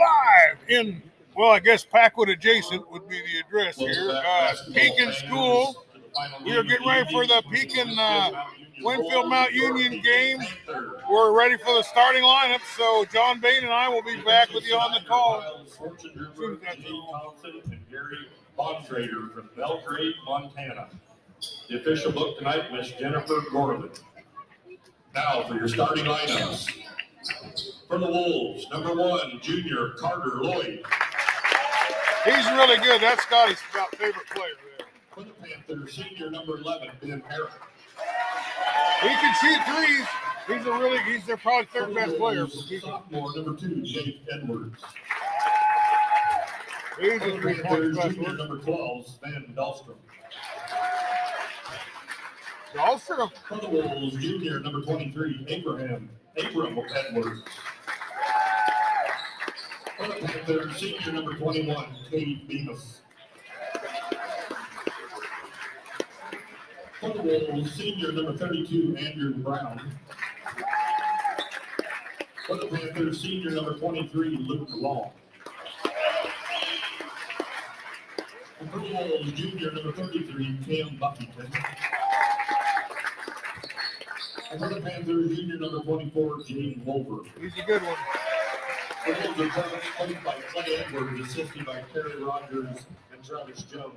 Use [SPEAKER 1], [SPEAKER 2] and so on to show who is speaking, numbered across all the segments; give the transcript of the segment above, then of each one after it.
[SPEAKER 1] live in, well, I guess Packwood adjacent would be the address here. Uh, Pekin School. We are getting ready for the Pekin uh, Winfield Mount Union game. We're ready for the starting lineup, so John Bain and I will be back with you on the call.
[SPEAKER 2] Bontrader from Belgrade, Montana. The official book tonight, Miss Jennifer Gorman. Now for your starting lineups. For the Wolves, number one, junior Carter Lloyd.
[SPEAKER 1] He's really good. That's Scotty's about favorite player there.
[SPEAKER 2] For the Panthers, senior number 11, Ben Harris.
[SPEAKER 1] He can shoot threes. He's a really, he's their probably third best player.
[SPEAKER 2] Sophomore, number two, Jake Edwards.
[SPEAKER 1] He's
[SPEAKER 2] For
[SPEAKER 1] a
[SPEAKER 2] the
[SPEAKER 1] three point
[SPEAKER 2] Panthers, junior
[SPEAKER 1] specialist.
[SPEAKER 2] number 12, Sven Dahlstrom.
[SPEAKER 1] Also,
[SPEAKER 2] For the Wolves, junior number 23, Abraham, Abram Edwards. For the senior number 21, Cade Bemis. Wolves, senior number 32, Andrew Brown. For the Panthers, senior number 23, Luke Long. And for the Wolves, junior number 33, Cam Buffington. And for the Panthers, junior number 24, Jaden Wolver.
[SPEAKER 1] he's a good one.
[SPEAKER 2] The Wolves are coached coached by Clay Edwards, assisted by Terry Rogers and Travis Jones.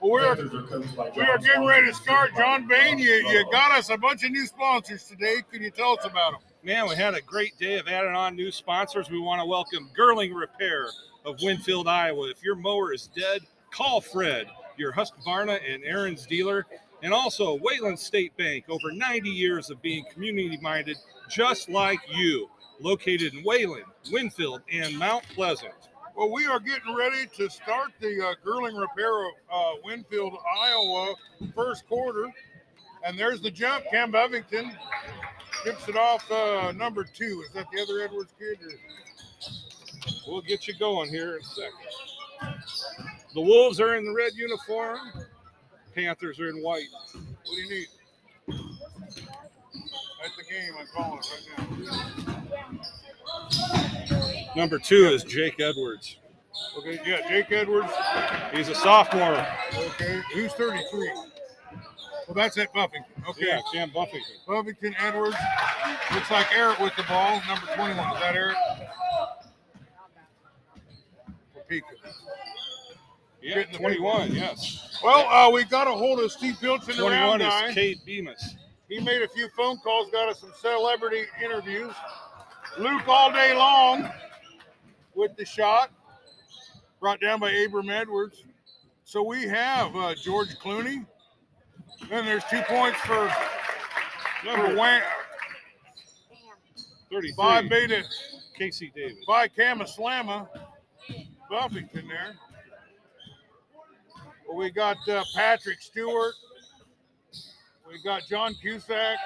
[SPEAKER 1] Well, we're
[SPEAKER 2] Panthers are coached by
[SPEAKER 1] we are getting ready to start. John Bain, you, you got us a bunch of new sponsors today. Can you tell us about them?
[SPEAKER 3] Man, we had a great day of adding on new sponsors. We want to welcome Girling Repair of Winfield, Iowa. If your mower is dead, call Fred, your Husqvarna and Ariens dealer. And also Wayland State Bank, over 90 years of being community minded, just like you, located in Wayland, Winfield, and Mount Pleasant.
[SPEAKER 1] Well, we are getting ready to start the uh, Girling Repair of uh, Winfield, Iowa, first quarter. And there's the jump. Cam Buffington tips it off uh, number two. Is that the other Edwards kid? Or?
[SPEAKER 3] We'll get you going here in a second. The Wolves are in the red uniform, Panthers are in white.
[SPEAKER 1] What do you need? Game. I'm calling right now.
[SPEAKER 3] Number two is Jake Edwards.
[SPEAKER 1] Okay, yeah, Jake Edwards.
[SPEAKER 3] He's a sophomore.
[SPEAKER 1] Okay, who's 33? Well, that's at Buffington. Okay,
[SPEAKER 3] Yeah, Cam Buffington.
[SPEAKER 1] Buffington Edwards. Looks like Eric with the ball, number 21. Is that Eric? For Pekin.
[SPEAKER 3] Yeah,
[SPEAKER 1] Getting the
[SPEAKER 3] 21, yes.
[SPEAKER 1] Well, uh, we got a hold of Steve the round
[SPEAKER 3] 21
[SPEAKER 1] guy.
[SPEAKER 3] is Cade Bemis.
[SPEAKER 1] He made a few phone calls, got us some celebrity interviews. Luke all day long with the shot, brought down by Abram Edwards. So we have uh, George Clooney. Then there's two points for,
[SPEAKER 3] Number
[SPEAKER 1] Wayne,
[SPEAKER 3] 33,
[SPEAKER 1] by Beta,
[SPEAKER 3] Casey Davis.
[SPEAKER 1] by Kamaslama, Buffington there. Well, we got uh, Patrick Stewart. We got John Cusack,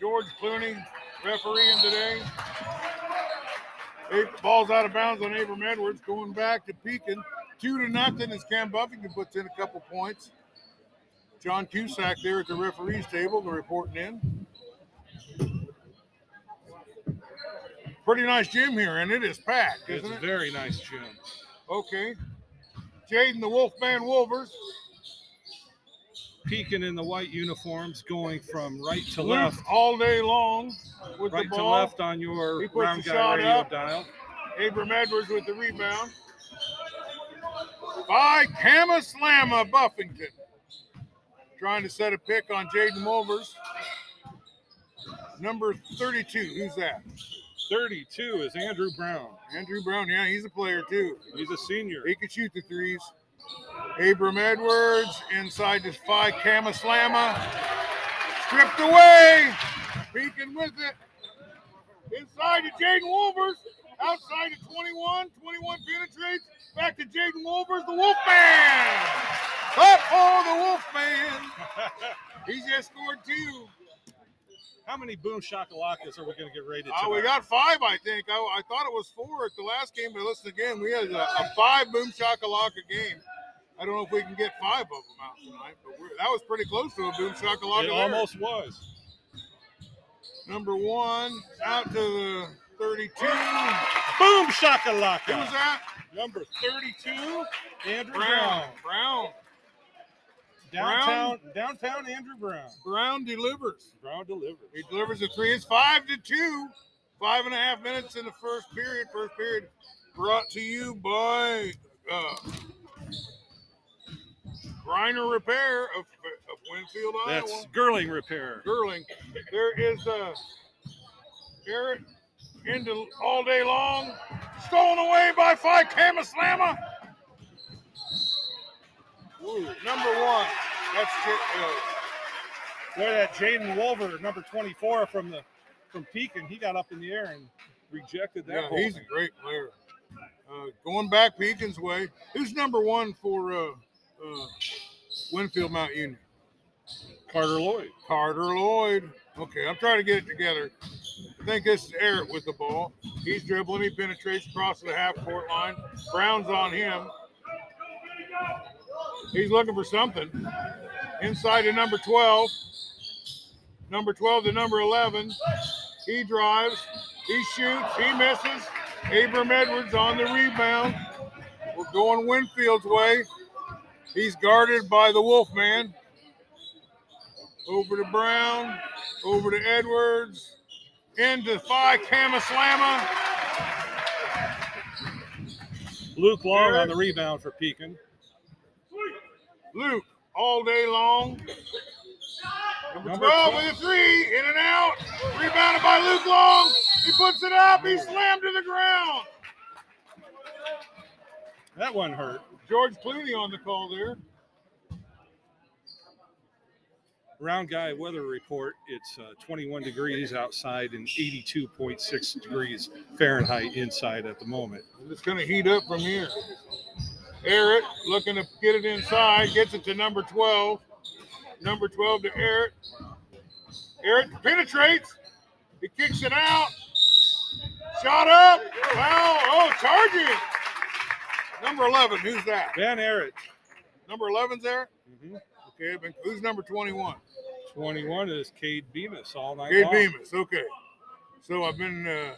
[SPEAKER 1] George Clooney refereeing today. Eight balls out of bounds on Abram Edwards, going back to Pekin. Two to nothing as Cam Buffington puts in a couple points. John Cusack there at the referees table, they're reporting in. Pretty nice gym here, and it is packed,
[SPEAKER 3] It's
[SPEAKER 1] it?
[SPEAKER 3] very nice gym.
[SPEAKER 1] Okay. Jaden the Wolfman Wolvers.
[SPEAKER 3] Pekin in the white uniforms, going from right to left,
[SPEAKER 1] all day long with
[SPEAKER 3] right
[SPEAKER 1] the
[SPEAKER 3] to left on your
[SPEAKER 1] He
[SPEAKER 3] round guy radio
[SPEAKER 1] up.
[SPEAKER 3] dial.
[SPEAKER 1] Abram Edwards with the rebound. By Kamaslama Buffington. Trying to set a pick on Jaden Wolvers. Number 32. Who's that?
[SPEAKER 3] 32 is Andrew Brown.
[SPEAKER 1] Andrew Brown. Yeah, he's a player too.
[SPEAKER 3] He's a senior.
[SPEAKER 1] He can shoot the threes. Abram Edwards inside to five. Kamaslama. Stripped away. Pekin with it. Inside to Jaden Wolvers. Outside to 21. 21 penetrates. Back to Jaden Wolvers. The Wolfman. Up for the Wolfman. He just scored two.
[SPEAKER 3] How many boom shakalakas are we going to get rated
[SPEAKER 1] Uh, we got five, I think. I, I thought it was four at the last game, but listen again, we had a, a five boom shakalaka game. I don't know if we can get five of them out tonight, but we're, that was pretty close to a boom shakalaka.
[SPEAKER 3] It
[SPEAKER 1] there.
[SPEAKER 3] almost was.
[SPEAKER 1] Number one out to the 32.
[SPEAKER 3] Boom shakalaka.
[SPEAKER 1] Who was that?
[SPEAKER 3] Number 32, Andrew
[SPEAKER 1] Brown.
[SPEAKER 3] Brown.
[SPEAKER 1] Brown.
[SPEAKER 3] Downtown, downtown Andrew Brown.
[SPEAKER 1] Brown delivers.
[SPEAKER 3] Brown delivers.
[SPEAKER 1] He delivers a three. It's five to two. Five and a half minutes in the first period. First period brought to you by uh, Griner Repair of, of Winfield,
[SPEAKER 3] That's Girling Repair.
[SPEAKER 1] Girling. There is uh, Garrett into all day long. Stolen away by Phi Kama Slamma. Ooh, number one. That's uh,
[SPEAKER 3] There, that Jaden Wolver, number 24 from the from Pekin, he got up in the air and rejected that.
[SPEAKER 1] Yeah, he's a great player. Uh, going back Pekin's way. Who's number one for uh, uh, Winfield Mount Union?
[SPEAKER 3] Carter Lloyd.
[SPEAKER 1] Carter Lloyd. Okay, I'm trying to get it together. I think this is Eric with the ball. He's dribbling. He penetrates across the half court line. Brown's on him. He's looking for something. Inside to number 12. Number 12 to number 11. He drives. He shoots. He misses. Abram Edwards on the rebound. We're going Winfield's way. He's guarded by the Wolfman. Over to Brown. Over to Edwards. Into Phi Kama Slamma.
[SPEAKER 3] Luke Long on the rebound for Pekin.
[SPEAKER 1] Luke all day long. Number,
[SPEAKER 3] Number
[SPEAKER 1] 12
[SPEAKER 3] 12.
[SPEAKER 1] with a three, in and out. Rebounded by Luke Long. He puts it up. He slammed to the ground.
[SPEAKER 3] That one hurt.
[SPEAKER 1] George Clooney on the call there.
[SPEAKER 3] Round guy weather report. It's uh, 21 degrees outside and 82.6 degrees Fahrenheit inside at the moment.
[SPEAKER 1] It's going to heat up from here. Eric looking to get it inside, gets it to number 12. Number 12 to Eric. Eric penetrates. He kicks it out. Shot up. Wow. Oh, charging. Number 11. Who's that?
[SPEAKER 3] Ben Erich,
[SPEAKER 1] Number 11's there?
[SPEAKER 3] mhm.
[SPEAKER 1] Okay. but Who's number 21?
[SPEAKER 3] 21 is Cade Bemis all night
[SPEAKER 1] Gabe
[SPEAKER 3] long.
[SPEAKER 1] Bemis. Okay. So I've been uh,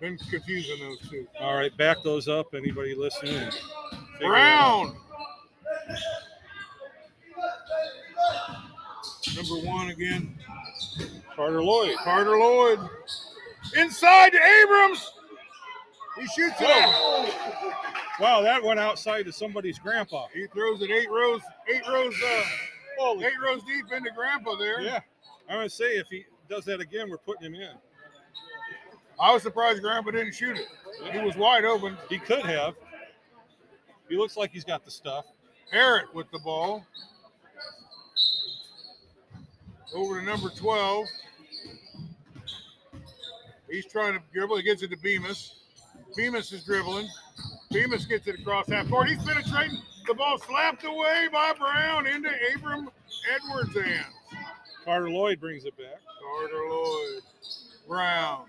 [SPEAKER 1] been confusing those two.
[SPEAKER 3] All right, back those up. Anybody listening? and figure it out.
[SPEAKER 1] Brown. Number one again.
[SPEAKER 3] Carter Lloyd.
[SPEAKER 1] Carter Lloyd. Inside to Abrams. He shoots it out.
[SPEAKER 3] Wow, that went outside to somebody's grandpa.
[SPEAKER 1] He throws it eight rows, eight rows, uh,
[SPEAKER 3] Holy
[SPEAKER 1] eight rows deep into Grandpa there.
[SPEAKER 3] Yeah, I'm gonna say if he does that again, we're putting him in.
[SPEAKER 1] I was surprised Grandpa didn't shoot it. He was wide open.
[SPEAKER 3] He could have. He looks like he's got the stuff.
[SPEAKER 1] Eric with the ball. Over to number 12. He's trying to dribble. He gets it to Bemis. Bemis is dribbling. Bemis gets it across half court. He's penetrating. The ball slapped away by Brown into Abram Edwards' hands.
[SPEAKER 3] Carter Lloyd brings it back.
[SPEAKER 1] Carter Lloyd. Brown.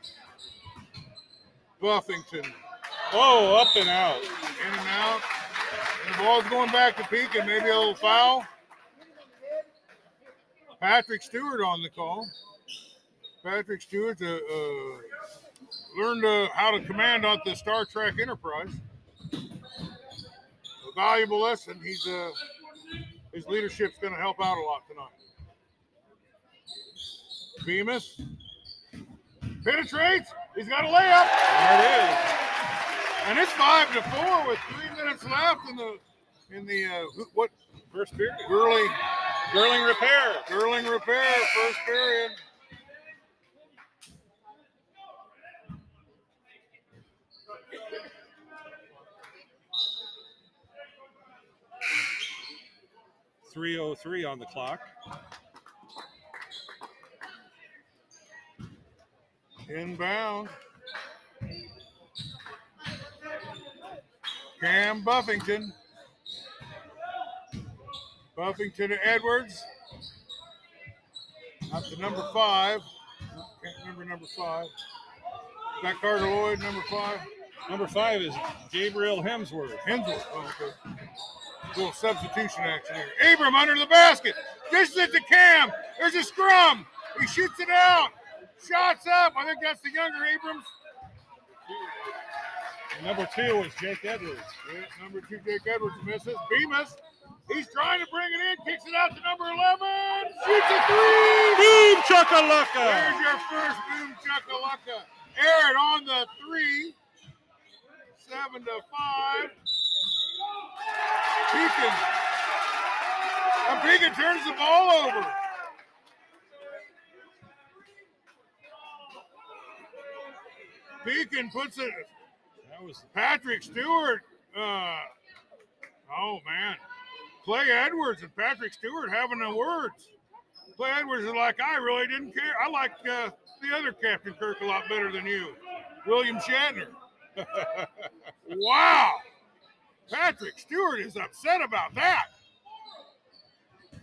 [SPEAKER 1] Buffington.
[SPEAKER 3] Oh, up and out.
[SPEAKER 1] In and out. And the ball's going back to Pekin maybe a little foul. Patrick Stewart on the call. Patrick Stewart uh, uh, learned uh, how to command on the Star Trek Enterprise. A valuable lesson. He's uh, his leadership's going to help out a lot tonight. Bemis penetrates. He's got a layup.
[SPEAKER 3] There it is.
[SPEAKER 1] And it's five to four with three minutes left in the in the uh, what
[SPEAKER 3] First period.
[SPEAKER 1] Gurley
[SPEAKER 3] Girling repair.
[SPEAKER 1] Girling repair first period.
[SPEAKER 3] Three oh three on the clock.
[SPEAKER 1] Inbound. Cam Buffington. Buffington to Edwards. Up to number five. Can't remember number five. That Carter Lloyd, number five?
[SPEAKER 3] Number five is Gabriel Hemsworth.
[SPEAKER 1] Hemsworth. Oh, okay. Little substitution action here. Abram under the basket. Dishes it to Cam. There's a scrum. He shoots it out. Shots up. I think that's the younger Abrams.
[SPEAKER 3] And number two is Jake Edwards.
[SPEAKER 1] Yeah, number two, Jake Edwards misses. Bemis, he's trying to bring it in, kicks it out to number 11, shoots a three.
[SPEAKER 3] Boom chakalaka!
[SPEAKER 1] There's your first boom chakalaka. Aaron on the three. Seven to five. Pekin. And Pekin turns the ball over. Pekin puts it.
[SPEAKER 3] That was
[SPEAKER 1] Patrick Stewart. Uh, oh man, Clay Edwards and Patrick Stewart having the words. Clay Edwards is like, I really didn't care. I like uh, the other Captain Kirk a lot better than you, William Shatner. wow, Patrick Stewart is upset about that.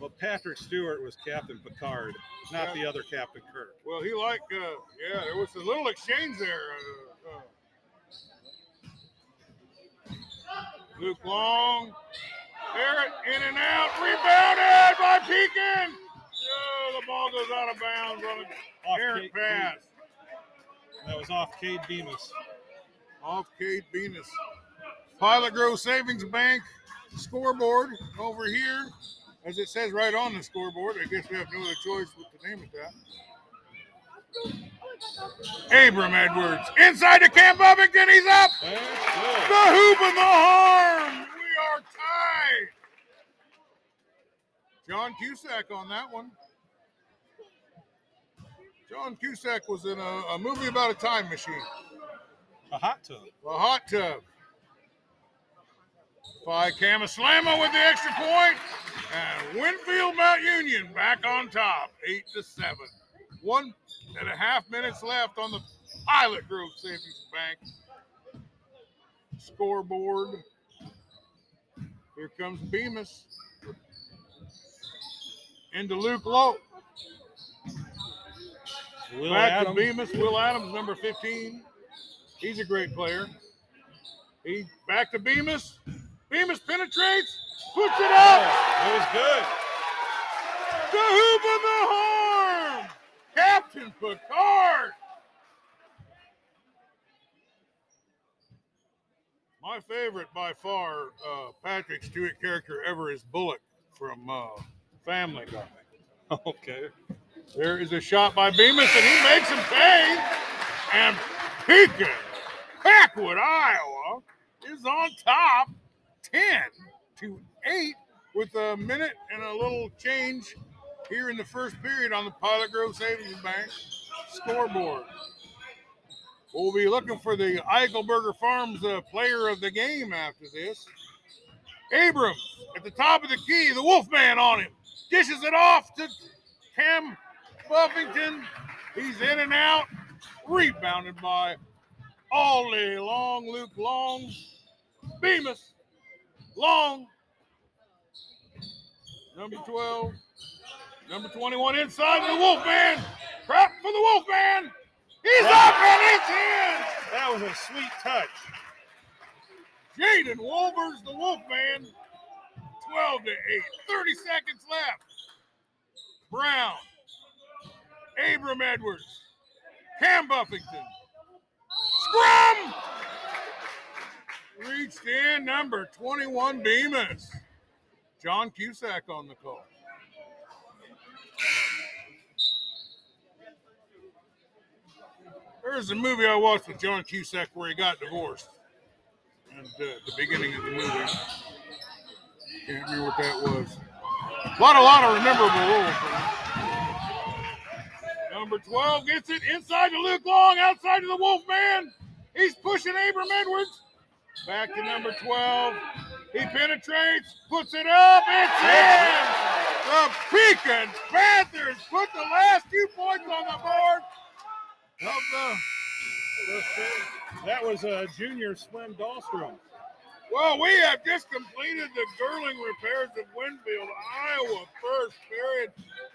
[SPEAKER 3] well. Patrick Stewart was Captain Picard, not the other Captain Kirk.
[SPEAKER 1] Well, he like, uh, yeah, there was a little exchange there. Uh, uh, Luke Long, Barrett in and out, rebounded by Pekin. Oh, the ball goes out of bounds on errant
[SPEAKER 3] Kate
[SPEAKER 1] pass.
[SPEAKER 3] That was off Cade Bemis.
[SPEAKER 1] Off Cade Bemis. Pilot Grove Savings Bank scoreboard over here. As it says right on the scoreboard, I guess we have no other choice but to name it that. Abram Edwards inside to Cam Buffington. He's up. The hoop and the harm. We are tied. John Cusack on that one. John Cusack was in a, a movie about a time machine.
[SPEAKER 3] A hot tub.
[SPEAKER 1] A hot tub. By Camaslamma with the extra point, and Winfield Mount Union back on top, eight to seven. One and a half minutes left on the Pilot Grove Savings Bank scoreboard. Here comes Bemis into Luke Lowe.
[SPEAKER 3] Will
[SPEAKER 1] Back
[SPEAKER 3] Adams.
[SPEAKER 1] to Bemis, Will Adams, number 15. He's a great player. He back to Bemis. Bemis penetrates, puts it up.
[SPEAKER 3] It was good.
[SPEAKER 1] The hoop of the harm. Captain Picard. My favorite by far, uh, Patrick Stewart character ever is Bullock from uh, Family Guy.
[SPEAKER 3] Okay.
[SPEAKER 1] There is a shot by Bemis, and he makes him pay. And Pekin, Packwood, Iowa, is on top 10 to 8 with a minute and a little change here in the first period on the Pilot Grove Savings Bank scoreboard. We'll be looking for the Eichelberger Farms uh, player of the game after this. Abrams at the top of the key, the Wolfman on him. Dishes it off to Cam Buffington. He's in and out. Rebounded by all day long, Luke Long. Bemis. Long. Number 12. Number 21 inside to the Wolfman. Crap for the Wolfman. He's up and it's in.
[SPEAKER 3] That was a sweet touch.
[SPEAKER 1] Jaden Wolvers, the Wolfman. 12 to 8. 30 seconds left. Brown. Abram Edwards. Cam Buffington. Scrum! Reached in number 21 Bemis. John Cusack on the call. There's a movie I watched with John Cusack where he got divorced. And uh, the beginning of the movie, can't remember what that was. A lot, a lot of rememberable roles. Number 12 gets it inside to Luke Long, outside to the Wolfman. He's pushing Abram Edwards. Back to number 12. He penetrates, puts it up, it's in! The Pekin Panthers put the last two points on the board of the
[SPEAKER 3] That was a junior Slim Dahlstrom.
[SPEAKER 1] Well, we have just completed the Girling repairs of Winfield, Iowa, first period.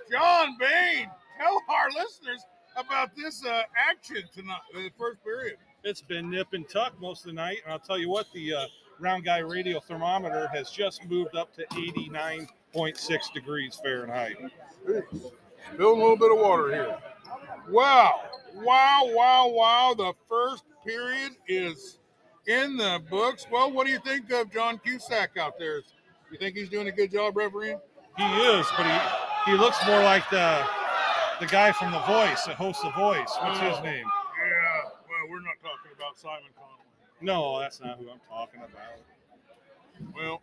[SPEAKER 1] John Bain, tell our listeners about this uh, action tonight, the first period.
[SPEAKER 3] It's been nip and tuck most of the night, and I'll tell you what, the uh, Round Guy radio thermometer has just moved up to 89.6 degrees Fahrenheit.
[SPEAKER 1] Spilling a little bit of water here. Wow, wow, wow, wow. The first period is in the books. Well, what do you think of John Cusack out there? You think he's doing a good job refereeing?
[SPEAKER 3] He is, but he he looks more like the the guy from The Voice, the host of The Voice. What's his
[SPEAKER 1] Oh.
[SPEAKER 3] name?
[SPEAKER 1] Yeah. Well, we're not talking about Simon Conway.
[SPEAKER 3] No, that's not who I'm talking about.
[SPEAKER 1] Well,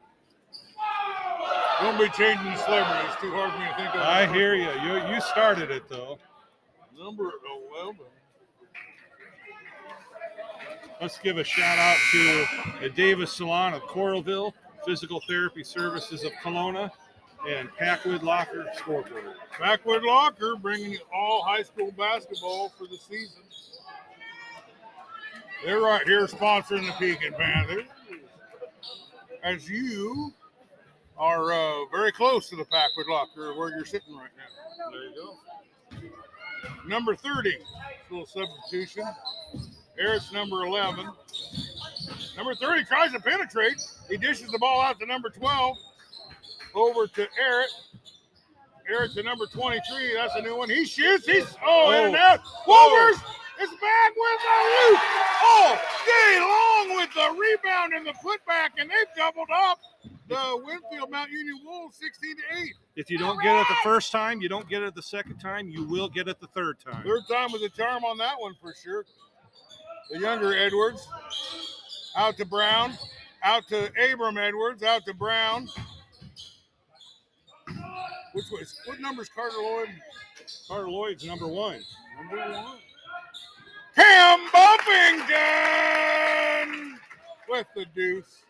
[SPEAKER 1] don't be changing the celebrity. It's too hard for me to think of.
[SPEAKER 3] I hear you. You you started it though.
[SPEAKER 1] Number 11.
[SPEAKER 3] Let's give a shout out to the Davis Salon of Coralville, Physical Therapy Services of Kalona, and Packwood Locker Scoreboard.
[SPEAKER 1] Packwood Locker bringing you all high school basketball for the season. They're right here sponsoring the Pekin Panthers. As you are uh, very close to the Packwood Locker where you're sitting right now. There you go. Number 30, little substitution. Eric's number 11. Number 30 tries to penetrate. He dishes the ball out to number 12. Over to Eric. Eric to number 23. That's a new one. He shoots. He's oh, in and
[SPEAKER 3] Oh.
[SPEAKER 1] out. Wolvers is back with the loop. Oh, day long with the rebound and the putback, and they've doubled up the Winfield Mount Union Wolves 16 to 8.
[SPEAKER 3] If you don't get it the first time, you don't get it the second time, you will get it the third time.
[SPEAKER 1] Third time was a charm on that one for sure. The younger Edwards out to Brown, out to Abram Edwards, out to Brown. Which was what number's Carter Lloyd?
[SPEAKER 3] Carter Lloyd's number one.
[SPEAKER 1] Number one. Cam Buffington with the deuce.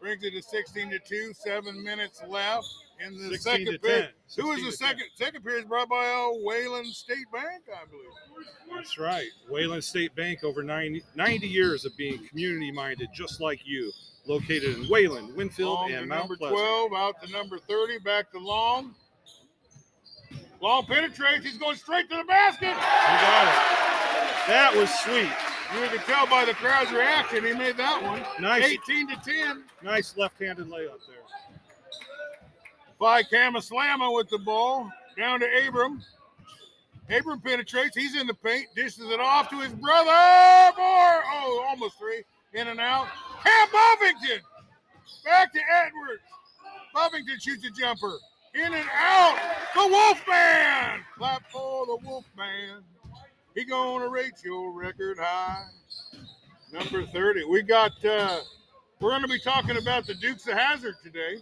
[SPEAKER 1] Brings it to 16 to 2, seven minutes left in the
[SPEAKER 3] 16
[SPEAKER 1] second period.
[SPEAKER 3] 10.
[SPEAKER 1] Who was the second? Second period is brought by uh, Wayland State Bank, I believe.
[SPEAKER 3] That's right. Wayland State Bank, over 90, 90 years of being community minded, just like you. Located in Wayland, Winfield,
[SPEAKER 1] Long
[SPEAKER 3] and Mount Pleasant.
[SPEAKER 1] number
[SPEAKER 3] Pleasant.
[SPEAKER 1] 12, out to number 30, back to Long. Long penetrates. He's going straight to the basket.
[SPEAKER 3] You got it. That was sweet.
[SPEAKER 1] You can tell by the crowd's reaction, he made that one.
[SPEAKER 3] Nice,
[SPEAKER 1] 18 to 10.
[SPEAKER 3] nice left-handed layup there.
[SPEAKER 1] By Kamaslama with the ball. Down to Abram. Abram penetrates. He's in the paint. Dishes it off to his brother. More. Oh, almost three. In and out. Cam Buffington. Back to Edwards. Buffington shoots a jumper. In and out. The Wolfman. Clap for the Wolfman. He gonna rate your record high. Number 30. We got uh we're gonna be talking about the Dukes of Hazzard today.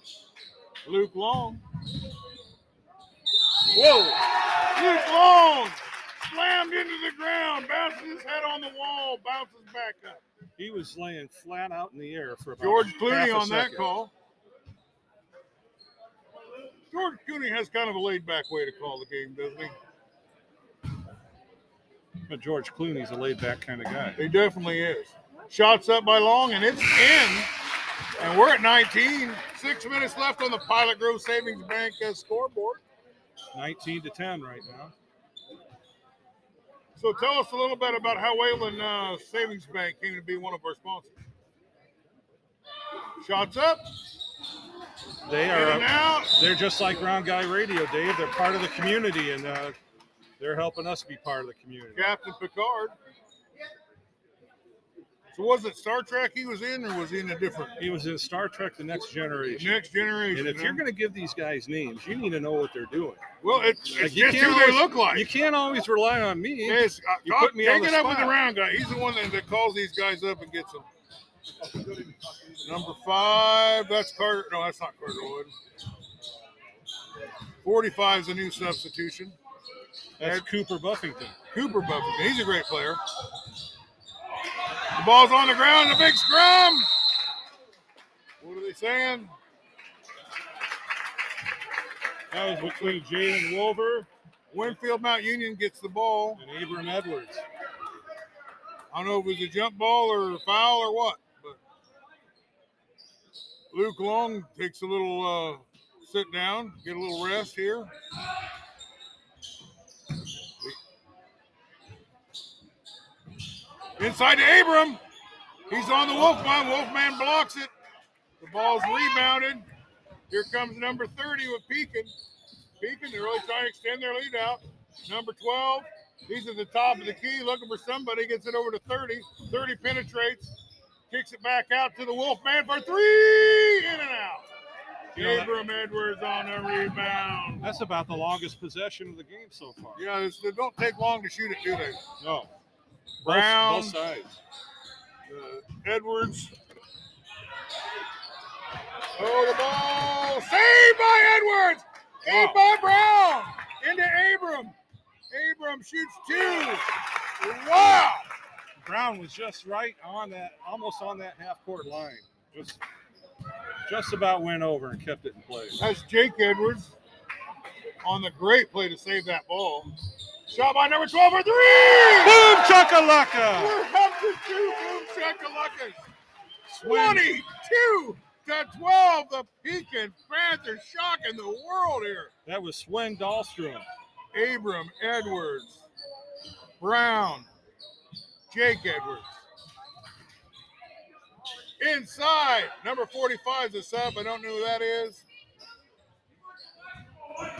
[SPEAKER 1] Luke Long. Whoa! Luke Long slammed into the ground, bounces his head on the wall, bounces back up.
[SPEAKER 3] He was laying flat out in the air for about
[SPEAKER 1] George Clooney on that call. George Clooney has kind of a laid back way to call the game, doesn't he?
[SPEAKER 3] But George Clooney's a laid-back kind of guy.
[SPEAKER 1] He definitely is. Shots up by Long, and it's in. And we're at 19. Six minutes left on the Pilot Grove Savings Bank uh, scoreboard.
[SPEAKER 3] 19 to 10 right now.
[SPEAKER 1] So tell us a little bit about how Wayland uh, Savings Bank came to be one of our sponsors. Shots up,
[SPEAKER 3] They are they're just like Round Guy Radio, Dave. They're part of the community and uh, they're helping us be part of the community.
[SPEAKER 1] Captain Picard. So was it Star Trek he was in, or was he in a different
[SPEAKER 3] He was in Star Trek: The Next Generation.
[SPEAKER 1] next generation?
[SPEAKER 3] And if you're going to give these guys names, you need to know what they're doing.
[SPEAKER 1] well, it's
[SPEAKER 3] Like, you
[SPEAKER 1] just
[SPEAKER 3] can't
[SPEAKER 1] who they
[SPEAKER 3] always-
[SPEAKER 1] look like.
[SPEAKER 3] You can't always rely on me.
[SPEAKER 1] Yes, uh,
[SPEAKER 3] You put me on
[SPEAKER 1] take
[SPEAKER 3] the
[SPEAKER 1] it up with the round guy. He's the one that, that calls these guys up and gets them. Number five, that's Carter. No, that's not Carter Lloyd. 45 is a new substitution.
[SPEAKER 3] That's Cooper Buffington.
[SPEAKER 1] Cooper Buffington. He's a great player. The ball's on the ground. The big scrum. What are they saying?
[SPEAKER 3] That was between Jalen Wolver
[SPEAKER 1] Winfield Mount Union gets the ball.
[SPEAKER 3] and Abram Edwards.
[SPEAKER 1] I don't know if it was a jump ball or a foul or what, Luke Long takes a little uh, sit down, get a little rest here. Inside to Abram. He's on the Wolfman. Wolfman blocks it. The ball's rebounded. Here comes number 30 with Pekin. Pekin, they're really trying to extend their lead out. Number 12, He's at the top of the key looking for somebody, gets it over to 30. 30 penetrates, kicks it back out to the Wolfman for three, in and out.
[SPEAKER 3] You know, that-
[SPEAKER 1] Abram Edwards on the rebound.
[SPEAKER 3] That's about the longest possession of the game so far.
[SPEAKER 1] Yeah, it's, they don't take long to shoot it, do they?
[SPEAKER 3] No. Both-
[SPEAKER 1] Brown.
[SPEAKER 3] Both, sides.
[SPEAKER 1] Uh, Edwards. Oh, the ball saved by Edwards. Saved by Brown into Abram. Abram shoots two. Wow.
[SPEAKER 3] Brown was just right on that, almost on that half court line. Just, just about went over and kept it in place.
[SPEAKER 1] That's Jake Edwards on the great play to save that ball. Shot by number 12 for three.
[SPEAKER 3] Boom chakalaka!
[SPEAKER 1] We're up to two boom chakalakas. 22 to 12. The Pekin Panthers shocking the world here.
[SPEAKER 3] That was Sven Dahlstrom.
[SPEAKER 1] Abram Edwards, Brown, Jake Edwards. Inside, number 45 is a sub. I don't know who that is.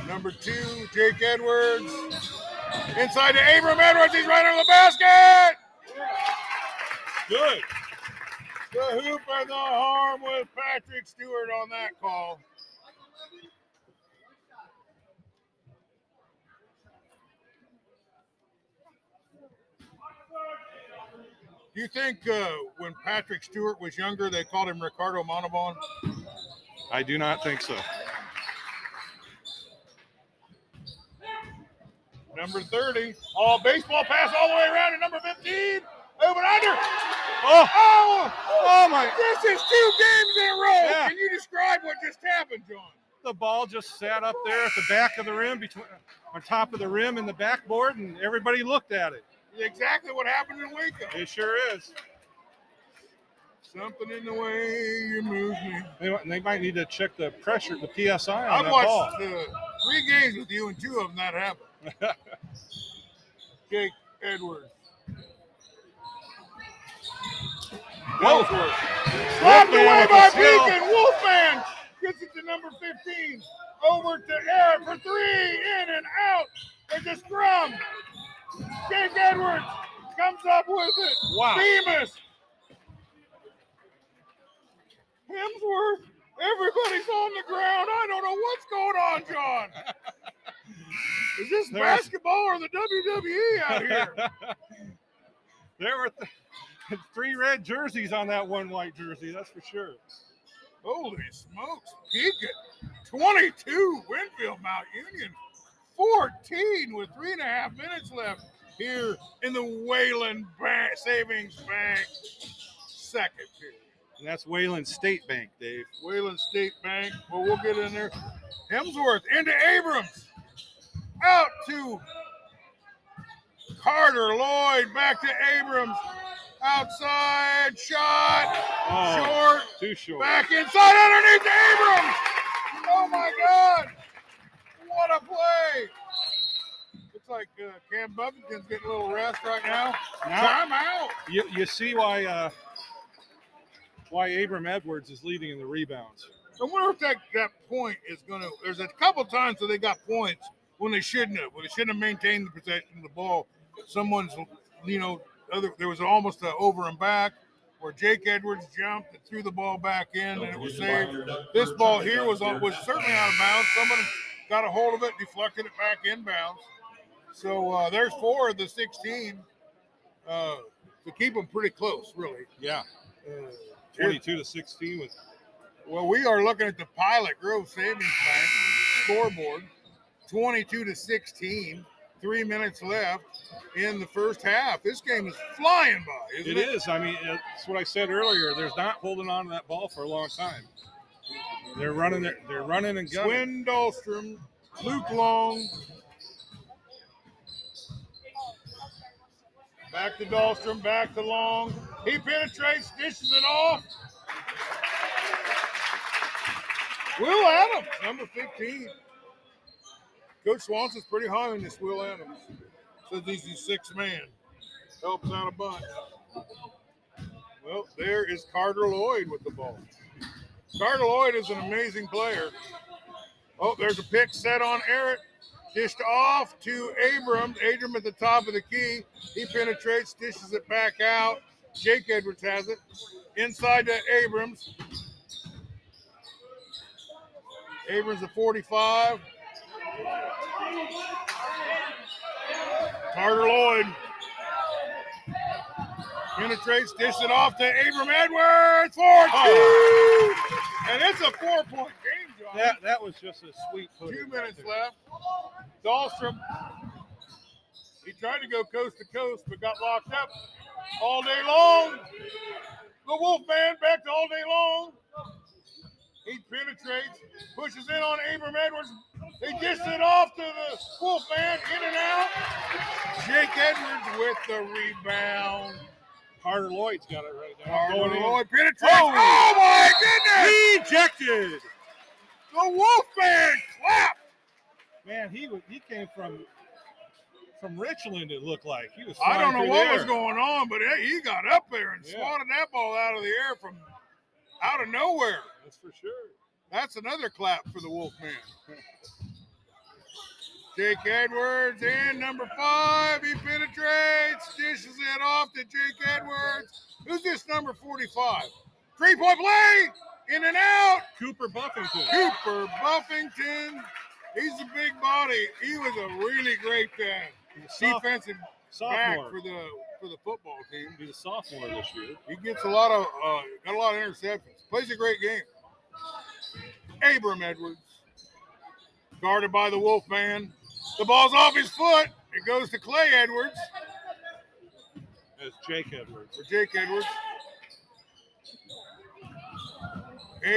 [SPEAKER 1] Number two, Jake Edwards. Inside to Abram Edwards. He's right under the basket.
[SPEAKER 3] Good.
[SPEAKER 1] The hoop and the harm with Patrick Stewart on that call. You think uh, when Patrick Stewart was younger, they called him Ricardo Montalban?
[SPEAKER 3] I do not think so.
[SPEAKER 1] Number 30. Oh, baseball pass all the way around to number 15. Over under.
[SPEAKER 3] Oh,
[SPEAKER 1] Oh,
[SPEAKER 3] oh my!
[SPEAKER 1] this is two games in a row.
[SPEAKER 3] Yeah.
[SPEAKER 1] Can you describe what just happened, John?
[SPEAKER 3] The ball just sat up there at the back of the rim, between on top of the rim and the backboard, and everybody looked at it.
[SPEAKER 1] Exactly what happened in Waco.
[SPEAKER 3] It sure is.
[SPEAKER 1] Something in the way you move me.
[SPEAKER 3] They, might- they might need to check the pressure, the psi on
[SPEAKER 1] I've
[SPEAKER 3] that
[SPEAKER 1] watched
[SPEAKER 3] ball.
[SPEAKER 1] uh, three games with you, and two of them that happened. Jake Edwards.
[SPEAKER 3] Whoa.
[SPEAKER 1] Slapped away by. Pekin. Wolfman gets it to number 15. Over to Air for three. In and out. There's a scrum. Jake Edwards comes up with it.
[SPEAKER 3] Wow.
[SPEAKER 1] Bemis. Hemsworth. Everybody's on the ground. I don't know what's going on, John. Is this
[SPEAKER 3] There's-
[SPEAKER 1] basketball or the WWE out here?
[SPEAKER 3] there were th- three red jerseys on that one white jersey, that's for sure.
[SPEAKER 1] Holy smokes. Pekin. 22. Winfield Mount Union. 14 with three and a half minutes left here in the Wayland Bank Savings Bank second period.
[SPEAKER 3] And that's Wayland State Bank, Dave.
[SPEAKER 1] Wayland State Bank. Well, we'll get in there. Hemsworth into Abrams. Out to Carter Lloyd. Back to Abrams. Outside shot.
[SPEAKER 3] Oh,
[SPEAKER 1] Short.
[SPEAKER 3] too short.
[SPEAKER 1] Back inside underneath Abrams. Oh my God. What a play. Looks like uh, Cam Buffington's getting a little rest right now.
[SPEAKER 3] Now,
[SPEAKER 1] Time out.
[SPEAKER 3] you, you see why uh, why Abram Edwards is leading in the rebounds.
[SPEAKER 1] I wonder if that, that point is going to. There's a couple times where they got points when they shouldn't have. When they shouldn't have maintained the possession of the ball. Someone's, you know, other. There was almost a over and back where Jake Edwards jumped and threw the ball back in, and it was saved. This ball here was was certainly out of bounds. Somebody got a hold of it, deflected it back inbounds. So uh, there's four of the 16 uh, to keep them pretty close, really.
[SPEAKER 3] Yeah,
[SPEAKER 1] Uh,
[SPEAKER 3] 22 to 16 with
[SPEAKER 1] well, we are looking at the Pilot Grove Savings Bank scoreboard, 22 to 16. Three minutes left in the first half. This game is flying by, isn't
[SPEAKER 3] It
[SPEAKER 1] it?
[SPEAKER 3] is. I mean, it's what I said earlier. There's not holding on to that ball for a long time. They're running. They're, they're running and gunning.
[SPEAKER 1] Swin Dahlstrom, Luke Long. Back to Dahlstrom, back to Long. He penetrates, dishes it off. Will Adams, number 15. Coach Swanson's pretty high on this Will Adams. Says he's the sixth man. Helps out a bunch. Well, there is Carter Lloyd with the ball. Carter Lloyd is an amazing player. Oh, there's a pick set on Eric. Dished off to Abram. Abram at the top of the key. He penetrates, dishes it back out. Jake Edwards has it. Inside to Abrams. Abrams at 45. Carter Lloyd penetrates, dishes it off to Abram Edwards for two. Oh. And it's a four point game, John.
[SPEAKER 3] That that was just a sweet.
[SPEAKER 1] Two
[SPEAKER 3] right
[SPEAKER 1] minutes
[SPEAKER 3] there.
[SPEAKER 1] left. Dahlstrom. He tried to go coast to coast, but got locked up all day long. The Wolfman back to all day long. He penetrates, pushes in on Abram Edwards. He dish it off to the Wolfman, in and out. Jake Edwards with the rebound.
[SPEAKER 3] Carter Lloyd's got it right now.
[SPEAKER 1] Carter. Lloyd penetrates.
[SPEAKER 3] Oh.
[SPEAKER 1] Oh my goodness!
[SPEAKER 3] Ejected.
[SPEAKER 1] The Wolfman clapped.
[SPEAKER 3] Man, he was he came from from Richland. It looked like he was.
[SPEAKER 1] I don't know what was going on, but he he got up there and
[SPEAKER 3] Yeah.
[SPEAKER 1] swatted that ball out of the air from out of nowhere.
[SPEAKER 3] That's for sure.
[SPEAKER 1] That's another clap for the Wolfman. Jake Edwards in number five. He penetrates, dishes it off to Jake Edwards. Who's this number 45? Three point play, in and out.
[SPEAKER 3] Cooper Buffington.
[SPEAKER 1] Cooper Buffington. He's a big body. He was a really great uh,
[SPEAKER 3] a
[SPEAKER 1] defensive back
[SPEAKER 3] sophomore.
[SPEAKER 1] for the for the football team.
[SPEAKER 3] He's a sophomore this year.
[SPEAKER 1] He gets a lot of uh, got a lot of interceptions. Plays a great game. Abram Edwards, guarded by the Wolfman. The ball's off his foot. It goes to Clay Edwards
[SPEAKER 3] That's Jake Edwards.
[SPEAKER 1] for Jake Edwards.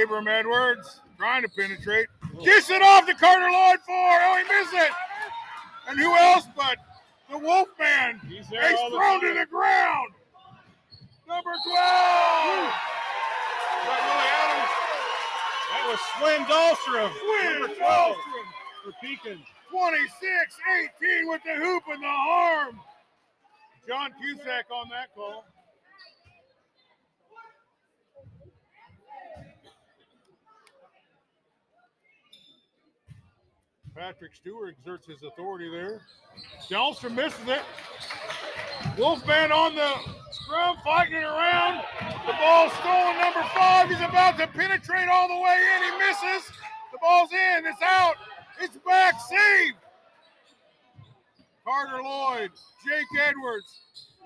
[SPEAKER 1] Abram Edwards trying to penetrate. Dish it off to Carter Lloyd for. Oh, he missed it. And who else but the Wolfman?
[SPEAKER 3] He's there
[SPEAKER 1] He's
[SPEAKER 3] the
[SPEAKER 1] thrown
[SPEAKER 3] time.
[SPEAKER 1] to the ground. Number 12. That Willie Adams?
[SPEAKER 3] That was Swin Dahlstrom.
[SPEAKER 1] Win
[SPEAKER 3] Number 12
[SPEAKER 1] Dahlstrom.
[SPEAKER 3] for Pekin.
[SPEAKER 1] 26 18 with the hoop and the arm. John Cusack on that call. Patrick Stewart exerts his authority there. Dahlstrom misses it. Wolfman on the scrum, fighting it around. The ball stolen, number five. He's about to penetrate all the way in. He misses. The ball's in. It's out. It's back. Save. Carter Lloyd, Jake Edwards,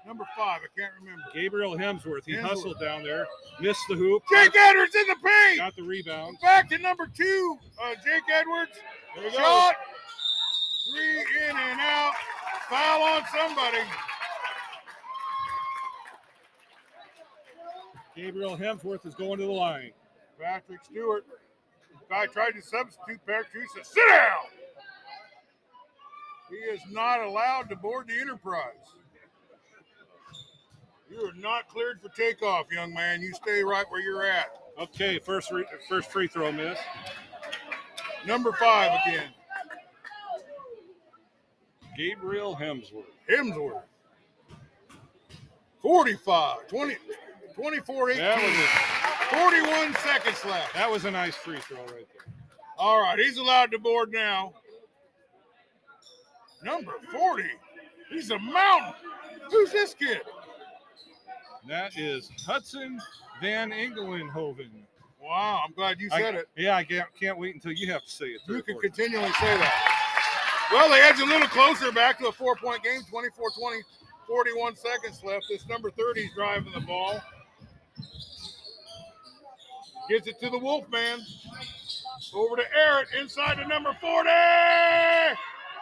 [SPEAKER 1] number five. I can't remember.
[SPEAKER 3] Gabriel Hemsworth. He
[SPEAKER 1] Hemsworth.
[SPEAKER 3] hustled down there, missed the hoop,
[SPEAKER 1] Jake Edwards in the paint.
[SPEAKER 3] got the rebound.
[SPEAKER 1] Back to number two, uh, Jake Edwards.
[SPEAKER 3] There we go.
[SPEAKER 1] Three in and out. Foul on somebody.
[SPEAKER 3] Gabriel Hemsworth is going to the line.
[SPEAKER 1] Patrick Stewart. Guy tried to substitute Patrick. Said, sit down. He is not allowed to board the Enterprise. You are not cleared for takeoff, young man. You stay right where you're at.
[SPEAKER 3] Okay, first re- first free throw miss.
[SPEAKER 1] Number five again,
[SPEAKER 3] Gabriel Hemsworth.
[SPEAKER 1] Hemsworth. 45, 20, 24 18.
[SPEAKER 3] That was
[SPEAKER 1] 41 seconds left.
[SPEAKER 3] that was a nice free throw right there.
[SPEAKER 1] All right, he's allowed to board now. Number 40. He's a mountain. Who's this kid?
[SPEAKER 3] That is Hudson Van Engelenhoven.
[SPEAKER 1] Wow, I'm glad you said
[SPEAKER 3] I,
[SPEAKER 1] it.
[SPEAKER 3] Yeah, I can't, can't wait until you have to say it.
[SPEAKER 1] You can continually say that. Well, they edge a little closer back to a four point game, 24 20, 41 seconds left. This number 30 is driving the ball. Gives it to the Wolfman. Over to Eric inside to number 40.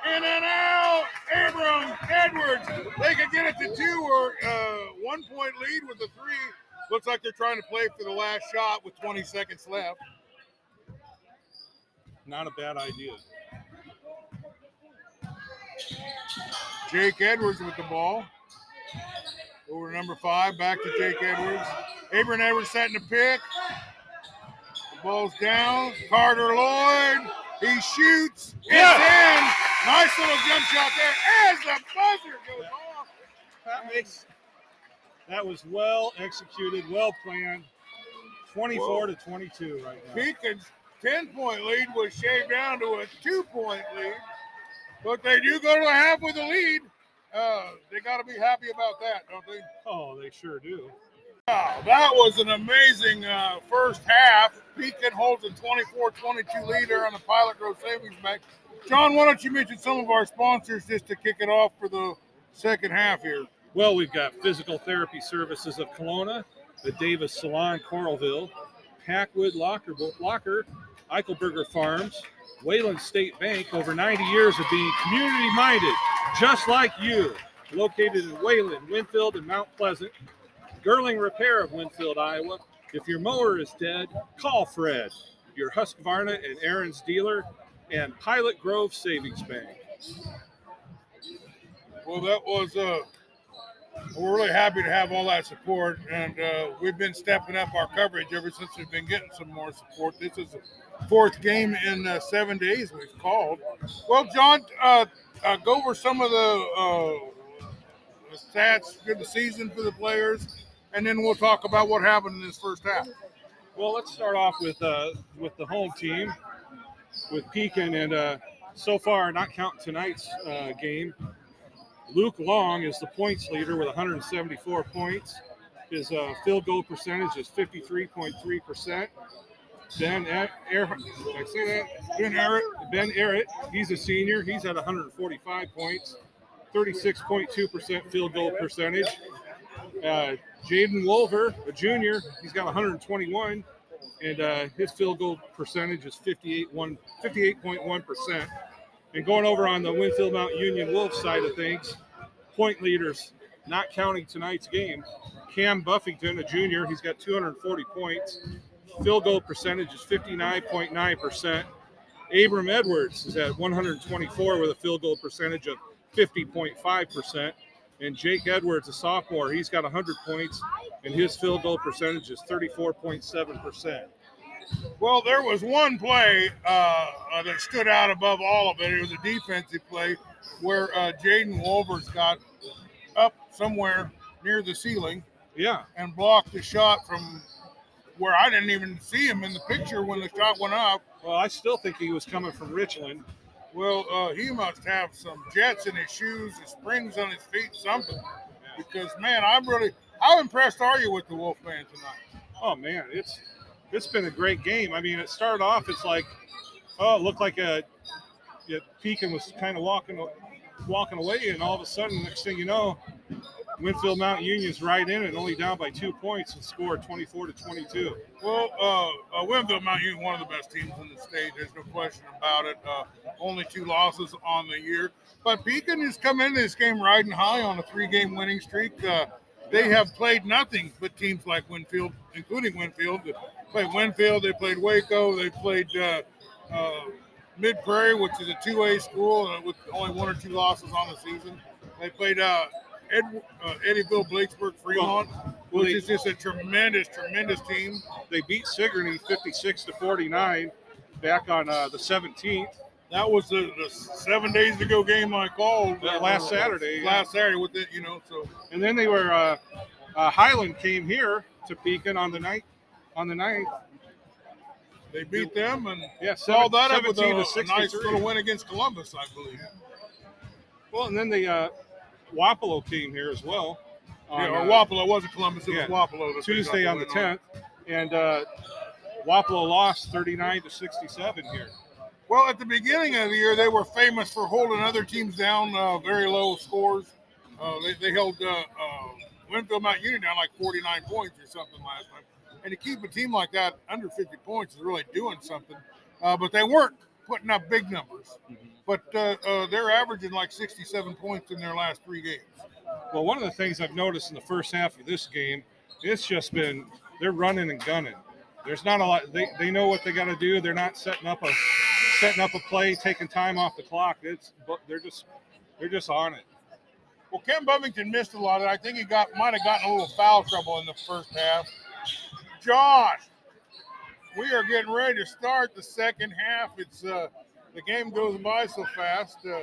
[SPEAKER 1] In and out. Abram Edwards. They could get it to two or uh, one point lead with the three. Looks like they're trying to play for the last shot with 20 seconds left.
[SPEAKER 3] Not a bad idea.
[SPEAKER 1] Jake Edwards with the ball. Over number five, back to Jake Edwards. Abram Edwards setting the pick. Ball's down. Carter Lloyd. He shoots. It's in. Nice little jump shot there as the buzzer goes off.
[SPEAKER 3] That makes that was well executed, well planned. 24
[SPEAKER 1] Whoa.
[SPEAKER 3] to 22 right now.
[SPEAKER 1] Pekin's 10 point lead was shaved down to a two point lead. But they do go to the half with a lead. Uh, they got to be happy about that, don't they?
[SPEAKER 3] Oh, they sure do.
[SPEAKER 1] Wow, that was an amazing uh, first half. Pekin holds a 24-22 lead there on the Pilot Grove Savings Bank. John, why don't you mention some of our sponsors just to kick it off for the second half here?
[SPEAKER 3] Well, we've got Physical Therapy Services of Kalona, the Davis Salon, Coralville, Packwood Locker, Locker, Eichelberger Farms, Wayland State Bank, over 90 years of being community minded, just like you, located in Wayland, Winfield, and Mount Pleasant. Girling Repair of Winfield, Iowa. If your mower is dead, call Fred, your Husqvarna and Ariens dealer, and Pilot Grove Savings Bank.
[SPEAKER 1] Well, that was uh, we're really happy to have all that support, and uh, we've been stepping up our coverage ever since we've been getting some more support. This is the fourth game in uh, seven days we've called. Well, John, uh, uh, go over some of the, uh, the stats for the season for the players, and then we'll talk about what happened in this first half.
[SPEAKER 3] Well, let's start off with uh, with the home team, with Pekin, and uh, so far, not counting tonight's uh, game, Luke Long is the points leader with 174 points. His uh, field goal percentage is 53.3 percent. Ben Er, I say that? Ben Errett. Ben Errett. He's a senior. He's at 145 points, 36.2 percent field goal percentage. Uh, Jaden Wolver, a junior, he's got 121, and uh, his field goal percentage is 58 one, 58.1 percent. And going over on the Winfield Mount Union Wolf side of things, point leaders, not counting tonight's game, Cam Buffington, a junior, he's got 240 points. Field goal percentage is 59.9 percent. Abram Edwards is at 124 with a field goal percentage of 50.5 percent. And Jake Edwards, a sophomore, he's got 100 points, and his field goal percentage is 34.7 percent.
[SPEAKER 1] Well, there was one play uh, uh, that stood out above all of it. It was a defensive play where uh, Jaden Wolvers got up somewhere near the ceiling
[SPEAKER 3] Yeah,
[SPEAKER 1] and blocked the shot from where I didn't even see him in the picture when the shot went up.
[SPEAKER 3] well, I still think he was coming from Richland.
[SPEAKER 1] Well, uh, he must have some jets in his shoes, his springs on his feet, something. Because man, I'm really how impressed are you with the Wolfman tonight?
[SPEAKER 3] Oh man, it's it's been a great game. I mean, it started off. It's like, oh, it looked like a yeah, Pekin was kind of walking walking away, and all of a sudden, next thing you know, Winfield Mount Union's right in it, only down by two points, and scored 24 to 22.
[SPEAKER 1] Well, uh, uh, Winfield Mount Union, one of the best teams in the state. There's no question about it. Uh, only two losses on the year. But Pekin has come into this game riding high on a three game winning streak. Uh, they have played nothing but teams like Winfield, including Winfield. They played Winfield, they played Waco, they played uh, uh, Mid Prairie, which is a 2A school with only one or two losses on the season. They played uh, Ed, uh, Eddyville, Blakesburg, Fremont,
[SPEAKER 3] Well,
[SPEAKER 1] which
[SPEAKER 3] they-
[SPEAKER 1] is just a tremendous, tremendous team.
[SPEAKER 3] They beat Sigourney 56 to 49 back on uh, the 17th.
[SPEAKER 1] That was the, the seven days ago game I called
[SPEAKER 3] Uh, last Saturday.
[SPEAKER 1] Last Saturday with it, you know. So
[SPEAKER 3] And then they were uh, uh, Highland came here to Pekin on the night on the ninth.
[SPEAKER 1] they beat them and
[SPEAKER 3] Yeah,
[SPEAKER 1] followed that up with a,
[SPEAKER 3] 17 to
[SPEAKER 1] a nice little win against Columbus, I believe.
[SPEAKER 3] Well, and then they uh, Wapello came here as well. on,
[SPEAKER 1] yeah, or
[SPEAKER 3] uh,
[SPEAKER 1] Wapello it wasn't Columbus, it
[SPEAKER 3] yeah.
[SPEAKER 1] was Wapello.
[SPEAKER 3] Tuesday on the
[SPEAKER 1] win
[SPEAKER 3] 10th, and uh, Wapello lost 39 to 67 here.
[SPEAKER 1] Well, at the beginning of the year, they were famous for holding other teams down uh, very low scores. Uh, they, they held uh, uh, Winfield Mount Union down like 49 points or something last time. And to keep a team like that under 50 points is really doing something. Uh, but they weren't putting up big numbers. But uh, uh, they're averaging like 67 points in their last three games.
[SPEAKER 3] Well, one of the things I've noticed in the first half of this game, it's just been they're running and gunning. There's not a lot. They, they know what they got to do. They're not setting up a setting up a play, taking time off the clock. It's but they're just they're just on it.
[SPEAKER 1] Well, Cam Buffington missed a lot. I think he got might have gotten a little foul trouble in the first half. Josh, we are getting ready to start the second half. It's uh, the game goes by so fast. Uh,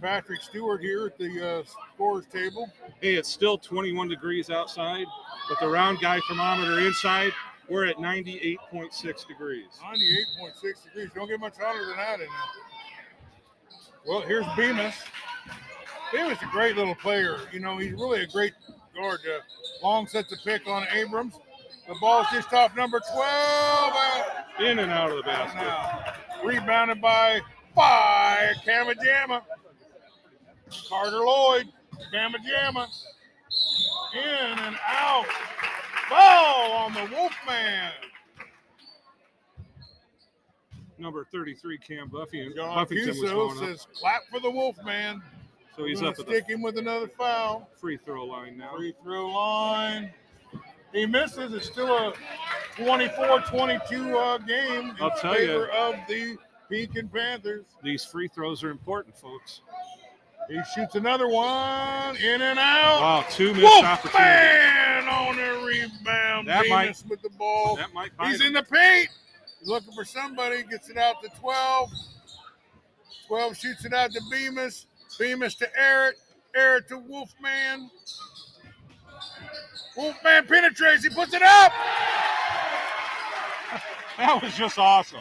[SPEAKER 1] Patrick Stewart here at the uh, scores table.
[SPEAKER 3] Hey, it's still 21 degrees outside, but the round guy thermometer inside, we're at 98.6 degrees.
[SPEAKER 1] 98.6 degrees. Don't get much hotter than that in there. Well, here's Bemis. Bemis is a great little player. You know, he's really a great guard. Uh, long sets of pick on Abrams. The ball's just off number 12. Uh,
[SPEAKER 3] In and out of the basket.
[SPEAKER 1] rebounded by by Kamajama. Carter Lloyd. Kamajama. In and out. Foul on the Wolfman.
[SPEAKER 3] Number 33, Cam Buffy. And
[SPEAKER 1] John
[SPEAKER 3] Buffington
[SPEAKER 1] Cuso
[SPEAKER 3] going up.
[SPEAKER 1] says, clap for the Wolfman.
[SPEAKER 3] So he's up at the
[SPEAKER 1] stick him with another foul.
[SPEAKER 3] free throw line now.
[SPEAKER 1] Free throw line. He misses. It's still a 24-22 uh, game in
[SPEAKER 3] I'll tell
[SPEAKER 1] favor
[SPEAKER 3] ya.
[SPEAKER 1] of the Pekin Panthers.
[SPEAKER 3] These free throws are important, folks.
[SPEAKER 1] He shoots another one in and out.
[SPEAKER 3] Wow, two missed opportunities.
[SPEAKER 1] Wolfman on the rebound.
[SPEAKER 3] That might-
[SPEAKER 1] Bemis with the ball.
[SPEAKER 3] That might
[SPEAKER 1] He's
[SPEAKER 3] him.
[SPEAKER 1] in the paint. Looking for somebody. Gets it out to 12. 12 shoots it out to Bemis. Bemis to Eric. Eric to Wolfman. Wolfman penetrates. He puts it up.
[SPEAKER 3] That was just awesome.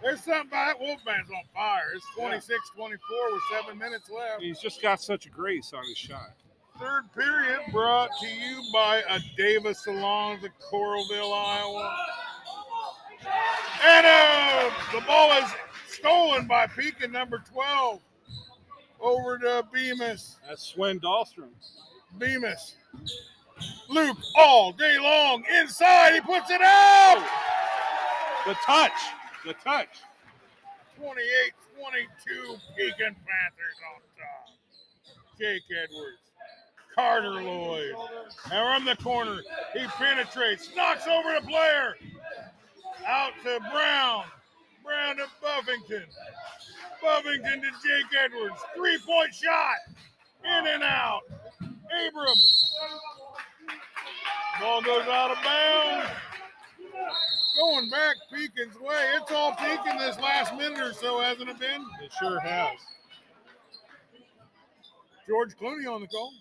[SPEAKER 1] There's something about that Wolfman's on fire. It's 26 24 with seven minutes left.
[SPEAKER 3] He's just got such a grace on his shot.
[SPEAKER 1] Third period brought to you by a Davis Salons of Coralville, Iowa. And uh, the ball is stolen by Pekin, number 12. Over to Bemis.
[SPEAKER 3] That's Sven Dahlstrom.
[SPEAKER 1] Bemis. Luke all day long inside. He puts it out.
[SPEAKER 3] The touch. The touch.
[SPEAKER 1] 28 22 Pekin Panthers on top. Jake Edwards. Carter Lloyd. Now from the corner. He penetrates, knocks over the player. Out to Brown. Brown to Buffington. Buffington to Jake Edwards. Three point shot. In and out. Abrams. Ball goes out of bounds. Going back Pekin's way. It's all Pekin this last minute or so, hasn't it been?
[SPEAKER 3] It sure has.
[SPEAKER 1] George Clooney on the call.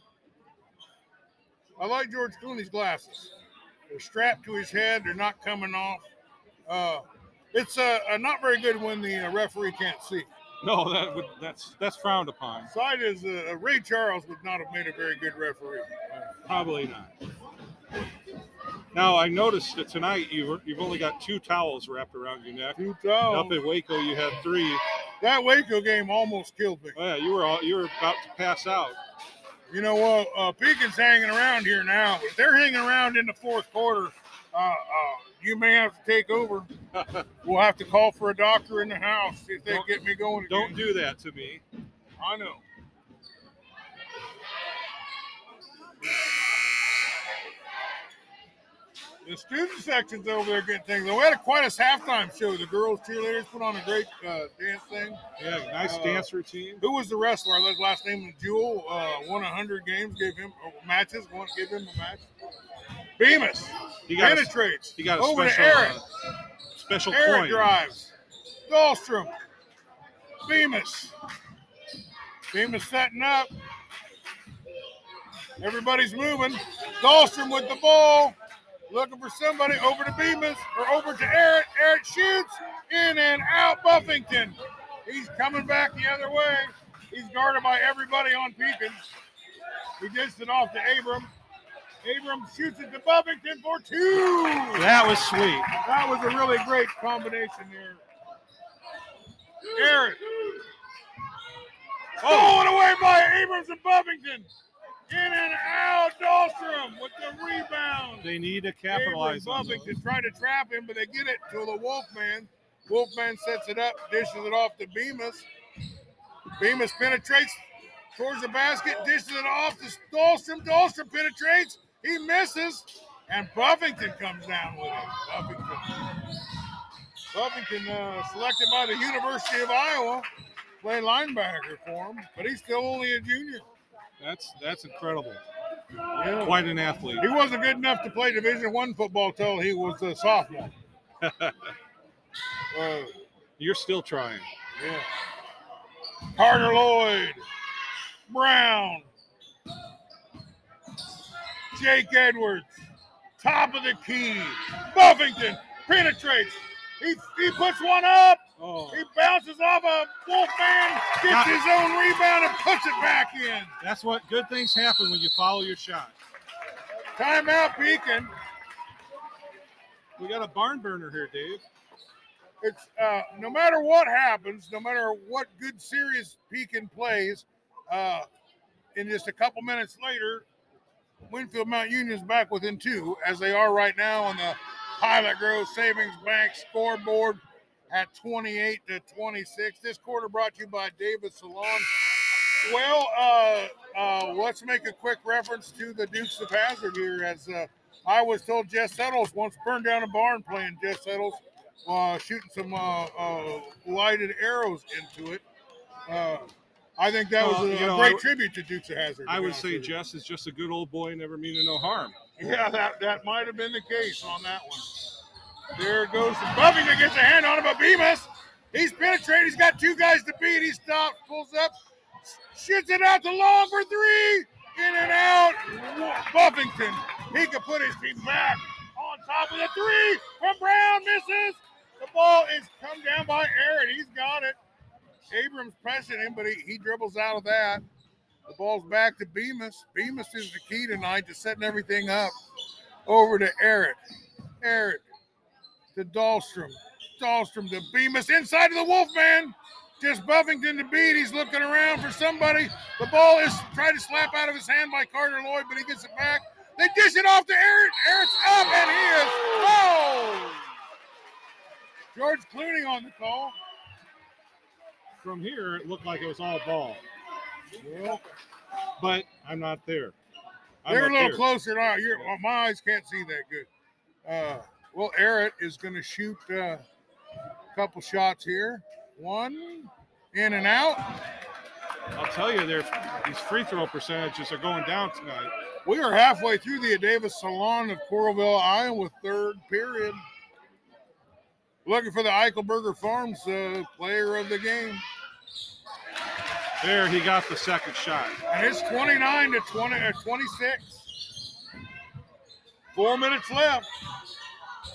[SPEAKER 1] I like George Clooney's glasses. They're strapped to his head. They're not coming off. Uh, it's uh, uh, not very good when the uh, referee can't see.
[SPEAKER 3] No, that would that's that's frowned upon.
[SPEAKER 1] Side is uh, Ray Charles would not have made a very good referee.
[SPEAKER 3] Probably not. Now I noticed that tonight you you've only got two towels wrapped around your neck.
[SPEAKER 1] Two towels.
[SPEAKER 3] Up in Waco, you had three.
[SPEAKER 1] That Waco game almost killed me.
[SPEAKER 3] Oh, yeah, you were all, you were about to pass out.
[SPEAKER 1] You know what? Uh, Pekin's hanging around here now. If they're hanging around in the fourth quarter, uh, uh, you may have to take over. We'll have to call for a doctor in the house if they
[SPEAKER 3] Don't-
[SPEAKER 1] get me going again.
[SPEAKER 3] Don't do that to me.
[SPEAKER 1] I know. The student section's over there getting things. We had a quite a halftime show. The girls cheerleaders put on a great uh, dance thing.
[SPEAKER 3] Yeah, nice
[SPEAKER 1] Uh,
[SPEAKER 3] dance routine.
[SPEAKER 1] Who was the wrestler? His last name was Jewel. Uh, won hundred games. Gave him uh, matches. Won, gave him a match. Bemis
[SPEAKER 3] He got a,
[SPEAKER 1] penetrates.
[SPEAKER 3] he got a
[SPEAKER 1] over
[SPEAKER 3] special
[SPEAKER 1] to Eric.
[SPEAKER 3] uh, special
[SPEAKER 1] Eric
[SPEAKER 3] coin.
[SPEAKER 1] drives. Dahlstrom. Bemis. Bemis setting up. Everybody's moving. Dahlstrom with the ball. Looking for somebody over to Bemis or over to Eric. Eric shoots in and out Buffington. He's coming back the other way. He's guarded by everybody on Pekin. He dished it off to Abram. Abram shoots it to Buffington for two.
[SPEAKER 3] That was sweet.
[SPEAKER 1] That was a really great combination there. Eric. Oh. Stolen away by Abrams and Buffington. In and out, Dahlstrom with the rebound.
[SPEAKER 3] They need to capitalize on those.
[SPEAKER 1] Buffington try to trap him, but they get it to the Wolfman. Wolfman sets it up, dishes it off to Bemis. Bemis penetrates towards the basket, dishes it off to Dahlstrom. Dahlstrom penetrates, he misses, and Buffington comes down with it. Buffington. Buffington uh, selected by the University of Iowa, play linebacker for him, but he's still only a junior.
[SPEAKER 3] That's that's incredible.
[SPEAKER 1] Yeah.
[SPEAKER 3] Quite an athlete.
[SPEAKER 1] He wasn't good enough to play Division One football till he was a sophomore. Uh,
[SPEAKER 3] You're still trying.
[SPEAKER 1] yeah. Carter Lloyd, Brown, Jake Edwards, top of the key. Buffington penetrates. He, he puts one up.
[SPEAKER 3] Oh,
[SPEAKER 1] He bounces off a Wolfman, gets
[SPEAKER 3] Got-
[SPEAKER 1] his own rebound, and puts it back in.
[SPEAKER 3] that's what good things happen when you follow your shot.
[SPEAKER 1] Timeout, Pekin.
[SPEAKER 3] We got a barn burner here, Dave.
[SPEAKER 1] It's uh, no matter what happens, no matter what good series Pekin plays, uh, in just a couple minutes later, Winfield Mount Union's back within two, as they are right now on the Pilot Grove Savings Bank scoreboard at 28 to 26. This quarter brought to you by David Salon. Well, uh, uh, let's make a quick reference to the Dukes of Hazzard here, as uh, I was told Jess Settles once burned down a barn playing Jess Settles uh, shooting some uh, uh, lighted arrows into it. Uh, I think that was a,
[SPEAKER 3] you
[SPEAKER 1] a
[SPEAKER 3] know,
[SPEAKER 1] great
[SPEAKER 3] w-
[SPEAKER 1] tribute to Dukes of Hazzard.
[SPEAKER 3] I would say. Jess is just a good old boy, never meaning no harm.
[SPEAKER 1] Yeah, that, that might have been the case on that one. There goes Buffington gets a hand on him, but Bemis, he's penetrated. He's got two guys to beat. He stops, pulls up, shoots it out to long for three. In and out. Buffington, he could put his team back on top of the three from Brown. Misses. The ball is come down by Aaron. He's got it. Abrams pressing him, but he, he dribbles out of that. The ball's back to Bemis. Bemis is the key tonight to setting everything up. Over to Eric. Eric to Dahlstrom. Dahlstrom to Bemis inside of the Wolfman. Just Buffington to beat. He's looking around for somebody. The ball is tried to slap out of his hand by Carter Lloyd, but he gets it back. They dish it off to Eric. Eric's up, and he is fouled. George Clooney on the call.
[SPEAKER 3] From here, it looked like it was all ball,
[SPEAKER 1] Well,
[SPEAKER 3] but I'm not there. I'm
[SPEAKER 1] They're a little
[SPEAKER 3] here.
[SPEAKER 1] closer. Your my eyes can't see that good. Uh, well, Eric is going to shoot uh, a couple shots here. One in and out.
[SPEAKER 3] I'll tell you, these free throw percentages are going down tonight.
[SPEAKER 1] We are halfway through the Davis Salon of Coralville, Iowa, third period. Looking for the Eichelberger Farms uh, player of the game.
[SPEAKER 3] There, he got the second shot.
[SPEAKER 1] And it's 29 to 20, uh, 26. Four minutes left.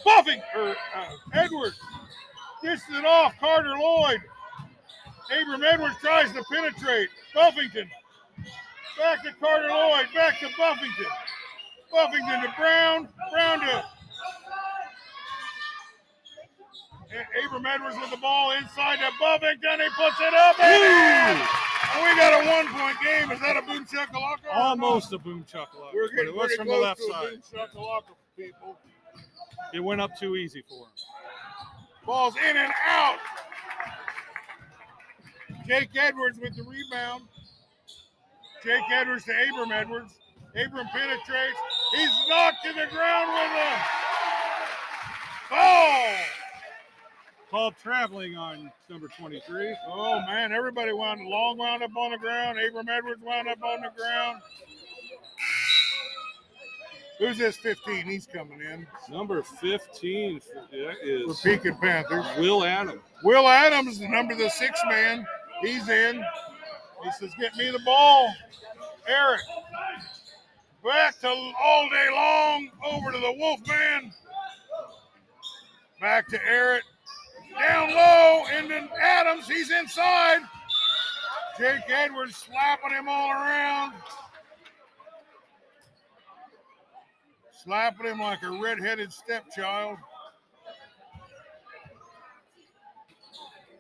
[SPEAKER 1] Buffing, or uh, Edwards dishes it off. Carter Lloyd. Abram Edwards tries to penetrate. Buffington. Back to Carter Lloyd. Back to Buffington. Buffington to Brown. Brown to Abram Edwards with the ball inside to Buffington. He puts it up. And in. And we got a one point game. Is that a boom
[SPEAKER 3] Almost a boom chuckle.
[SPEAKER 1] We're
[SPEAKER 3] but it was from the left side.
[SPEAKER 1] boom people.
[SPEAKER 3] It went up too easy for him.
[SPEAKER 1] Ball's in and out. Jake Edwards with the rebound. Jake Edwards to Abram Edwards. Abram penetrates. He's knocked to the ground with a foul.
[SPEAKER 3] Called traveling on number 23.
[SPEAKER 1] Oh man, everybody wound long wound up on the ground. Abram Edwards wound up on the ground. Who's this 15? He's coming in
[SPEAKER 3] Number 15 for- that
[SPEAKER 1] for Pekin Panthers.
[SPEAKER 3] Will Adams.
[SPEAKER 1] Will Adams, the number the six man, he's in. He says, "Get me the ball." Eric, back to all day long, over to the Wolfman. Back to Eric, down low, into Adams. He's inside. Jake Edwards slapping him all around, slapping him like a red-headed stepchild.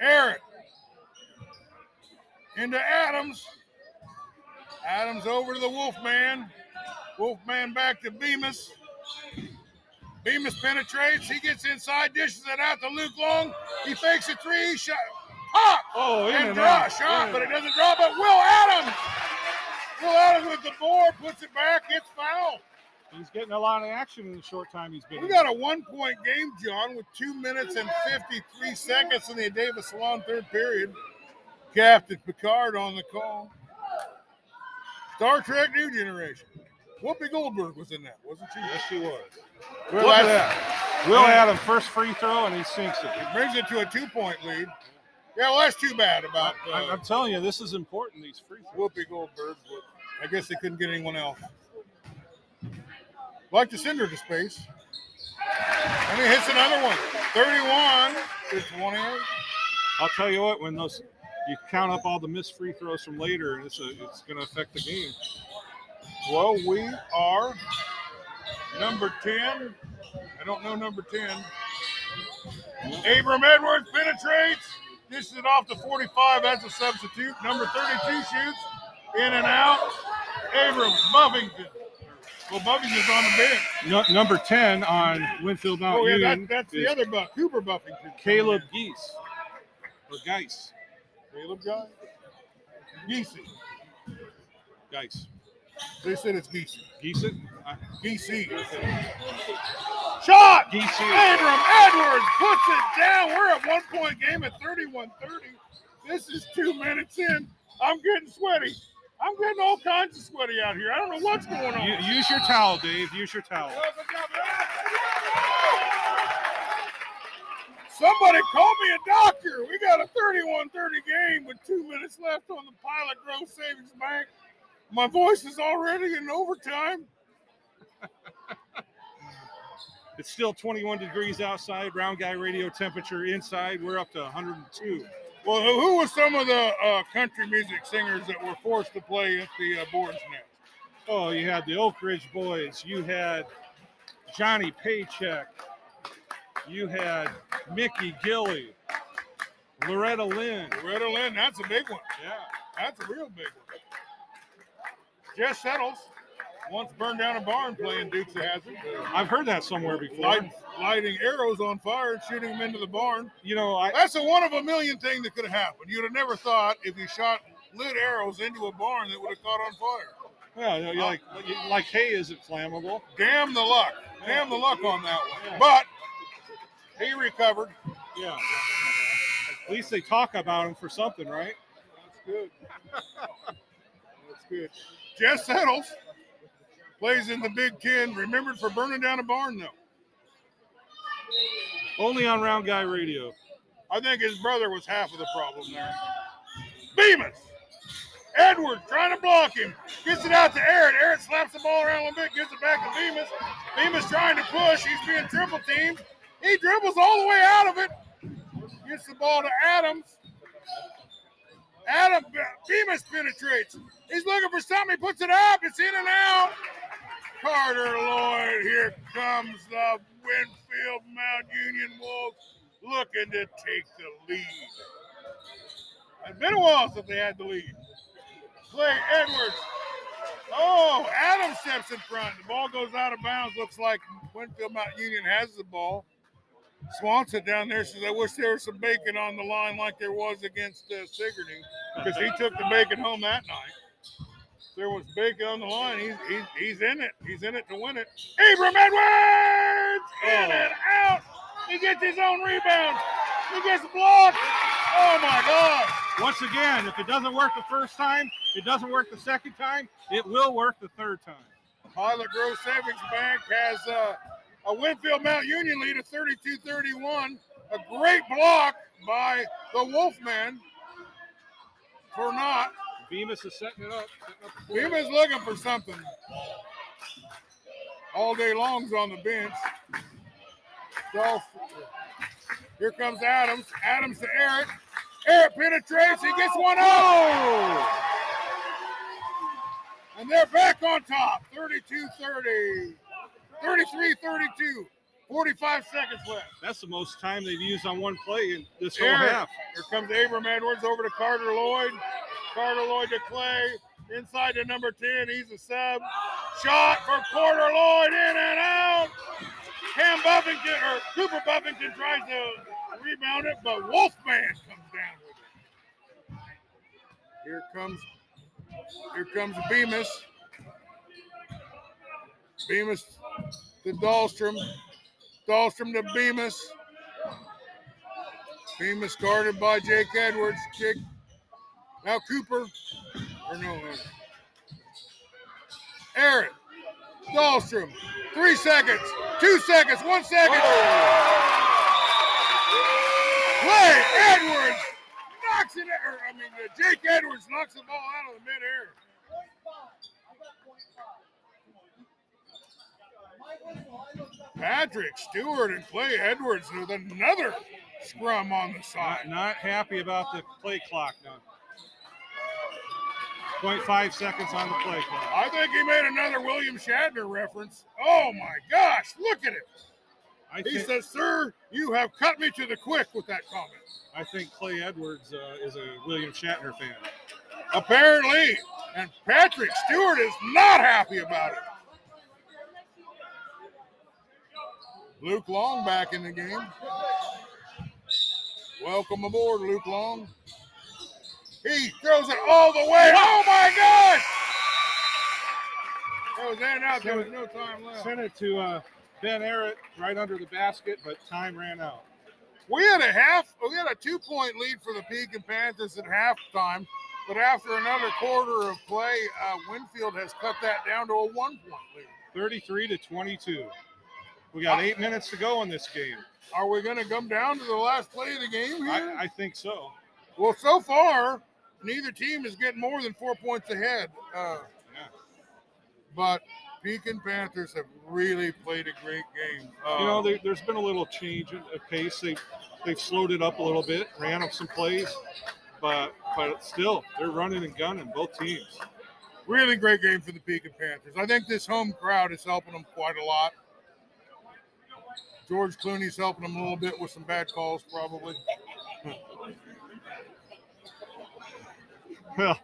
[SPEAKER 1] Eric into Adams. Adams over to the Wolfman. Wolfman back to Bemis. Bemis penetrates. He gets inside, dishes it out to Luke Long. He fakes a three shot. Pop!
[SPEAKER 3] Oh,
[SPEAKER 1] and
[SPEAKER 3] and
[SPEAKER 1] draw
[SPEAKER 3] out.
[SPEAKER 1] shot,
[SPEAKER 3] In
[SPEAKER 1] but it doesn't draw. But Will Adams. Will Adams with the board puts it back. It's foul.
[SPEAKER 3] He's getting a lot of action in the short time he's been.
[SPEAKER 1] We
[SPEAKER 3] in.
[SPEAKER 1] got a one point game, John, with two minutes and 53 seconds in the Davis Salon third period. Captain Picard on the call. Star Trek New Generation. Whoopi Goldberg was in that, wasn't she?
[SPEAKER 3] Yes, she was.
[SPEAKER 1] Well,
[SPEAKER 3] Look at that. Will Adam first free throw and he sinks it.
[SPEAKER 1] It brings it to a two point lead. Yeah, well, that's too bad about
[SPEAKER 3] I-
[SPEAKER 1] uh,
[SPEAKER 3] I'm telling you, this is important. These free throws.
[SPEAKER 1] Whoopi Goldberg. But I guess they couldn't get anyone else. Like to send her to space. And he hits another one. 31 to 28.
[SPEAKER 3] I'll tell you what, when those you count up all the missed free throws from later, it's a, it's going to affect the game.
[SPEAKER 1] Well, we are number 10. I don't know number 10. Abram Edwards penetrates. Dishes it off to 45 as a substitute. Number 32 shoots. In and out. Abrams, Buffington. Well, Buffington's on the bench.
[SPEAKER 3] Nu- number 10 on Winfield Mount
[SPEAKER 1] Oh, yeah,
[SPEAKER 3] Union
[SPEAKER 1] that, that's the other Buff, Cooper Buffington.
[SPEAKER 3] Caleb Geese. Or Geis.
[SPEAKER 1] Caleb guy? Geesey.
[SPEAKER 3] Geis.
[SPEAKER 1] They said it's.
[SPEAKER 3] Geese it? Uh,
[SPEAKER 1] Shot!
[SPEAKER 3] Geese
[SPEAKER 1] Abram Edwards puts it down. We're at one point game at 31 30. This is two minutes in. I'm getting sweaty. I'm getting all kinds of sweaty out here. I don't know what's going on.
[SPEAKER 3] U- use your towel, Dave. Use your towel.
[SPEAKER 1] Somebody call me a doctor. We got a 31 30 game with two minutes left on the Pilot Grove Savings Bank. My voice is already in overtime.
[SPEAKER 3] It's still 21 degrees outside. Round guy radio temperature inside. We're up to 102.
[SPEAKER 1] Well, who were some of the uh, country music singers that were forced to play at the uh, Boards Nest?
[SPEAKER 3] Oh, you had the Oak Ridge Boys. You had Johnny Paycheck. You had Mickey Gilley. Loretta Lynn.
[SPEAKER 1] Loretta Lynn, that's a big one.
[SPEAKER 3] Yeah.
[SPEAKER 1] That's a real big one. Jess Settles once burned down a barn playing Dukes of Hazzard,
[SPEAKER 3] I've heard that somewhere before.
[SPEAKER 1] light, lighting arrows on fire and shooting them into the barn.
[SPEAKER 3] You know, I
[SPEAKER 1] That's a one of a million thing that could have happened. You'd have never thought if you shot lit arrows into a barn that would have caught on fire.
[SPEAKER 3] yeah, you know, like like hay isn't flammable.
[SPEAKER 1] Damn the luck. Damn the luck on that one. But he recovered.
[SPEAKER 3] Yeah. At least they talk about him for something, right?
[SPEAKER 1] That's good. That's good. Jess Settles plays in the Big Ten. Remembered for burning down a barn, though.
[SPEAKER 3] Only on Round Guy Radio.
[SPEAKER 1] I think his brother was half of the problem there. Bemis. Edwards trying to block him. Gets it out to Aaron. Aaron slaps the ball around a little bit, gives it back to Bemis. Bemis trying to push. He's being triple teamed. He dribbles all the way out of it. Gets the ball to Adams. Adam Bemis penetrates. He's looking for something. He puts it up. It's in and out. Carter Lloyd. Here comes the Winfield Mount Union Wolves looking to take the lead. It's been a while since they had the lead. Clay Edwards. Oh, Adam steps in front. The ball goes out of bounds. Looks like Winfield Mount Union has the ball. Swanson down there says, I wish there was some bacon on the line like there was against uh, Sigourney because he took the bacon home that night. There was bacon on the line. He's, he's, he's in it. He's in it to win it. Abram Edwards in and out. He gets his own rebound. He gets blocked. Oh my God.
[SPEAKER 3] Once again, if it doesn't work the first time, it doesn't work the second time, it will work the third time.
[SPEAKER 1] Pilot Grove Savings Bank has uh, a Winfield Mount Union lead of 32 31. A great block by the Wolfman for not.
[SPEAKER 3] Bemis is setting it up. Setting up.
[SPEAKER 1] Bemis looking for something. All day long's on the bench. Dolph. Here comes Adams. Adams to Eric. Eric penetrates. He gets one up. And they're back on top. 32 30. 33 32. 45 seconds left.
[SPEAKER 3] That's the most time they've used on one play in this whole half.
[SPEAKER 1] Here comes Abram Edwards over to Carter Lloyd. Carter Lloyd to Clay. Inside to number 10. He's a sub. Shot for Carter Lloyd in and out. Cam Buffington or Cooper Buffington tries to rebound it, but Wolfman comes down with it. Here comes here comes Bemis. Bemis to Dahlstrom. Dahlstrom to Bemis. Bemis guarded by Jake Edwards. Kick. Now Cooper. Or no. Aaron. Dahlstrom. Three seconds. Two seconds. One second. Clay Edwards knocks it. Or, I mean, uh, Jake Edwards knocks the ball out of the midair. Patrick Stewart and Clay Edwards with another scrum on the side.
[SPEAKER 3] not happy about the play clock now. 0.5 seconds on the play clock.
[SPEAKER 1] I think he made another William Shatner reference. Oh my gosh, look at it.
[SPEAKER 3] I
[SPEAKER 1] He
[SPEAKER 3] think,
[SPEAKER 1] says, Sir, you have cut me to the quick with that comment.
[SPEAKER 3] I think Clay Edwards uh, is a William Shatner fan.
[SPEAKER 1] Apparently. And Patrick Stewart is not happy about it. Luke Long back in the game. Welcome aboard, Luke Long. He throws it all the way. Oh my gosh! That was in and out. There was no time left.
[SPEAKER 3] Sent it to uh, Ben Arrett right under the basket, but time ran out.
[SPEAKER 1] We had a half, we had a two point lead for the Pekin Panthers at halftime, but after another quarter of play, uh, Winfield has cut that down to a one point lead.
[SPEAKER 3] 33 to 22. We got eight minutes to go in this game.
[SPEAKER 1] Are we going to come down to the last play of the game here?
[SPEAKER 3] I, I think so.
[SPEAKER 1] well, so far, neither team is getting more than four points ahead. Uh,
[SPEAKER 3] Yeah.
[SPEAKER 1] but Pekin Panthers have really played a great game.
[SPEAKER 3] You know,
[SPEAKER 1] Uh,
[SPEAKER 3] there, there's been a little change in pace. They they've slowed it up a little bit, ran up some plays, but but still they're running and gunning both teams.
[SPEAKER 1] really great game for the Pekin Panthers. I think this home crowd is helping them quite a lot. George Clooney's helping him a little bit with some bad calls, probably.
[SPEAKER 3] Well,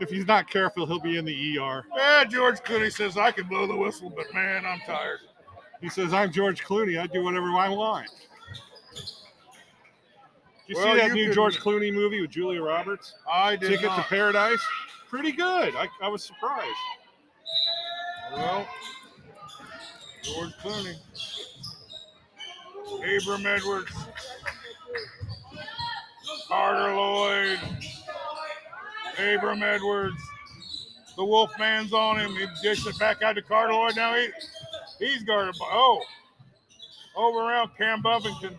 [SPEAKER 3] if he's not careful, he'll be in the ER.
[SPEAKER 1] Yeah, George Clooney says I can blow the whistle, but man, I'm tired.
[SPEAKER 3] He says, "I'm George Clooney. I do whatever I want." Did you
[SPEAKER 1] Well,
[SPEAKER 3] see that
[SPEAKER 1] you
[SPEAKER 3] new
[SPEAKER 1] could-
[SPEAKER 3] George Clooney movie with Julia Roberts?
[SPEAKER 1] I did
[SPEAKER 3] Ticket to. Paradise. Pretty good. I, I was surprised.
[SPEAKER 1] Well, George Clooney, Abram Edwards, Carter Lloyd, Abram Edwards. The Wolfman's on him. He dished it back out to Carter Lloyd. Now he he's guarded by oh over around Cam Buffington.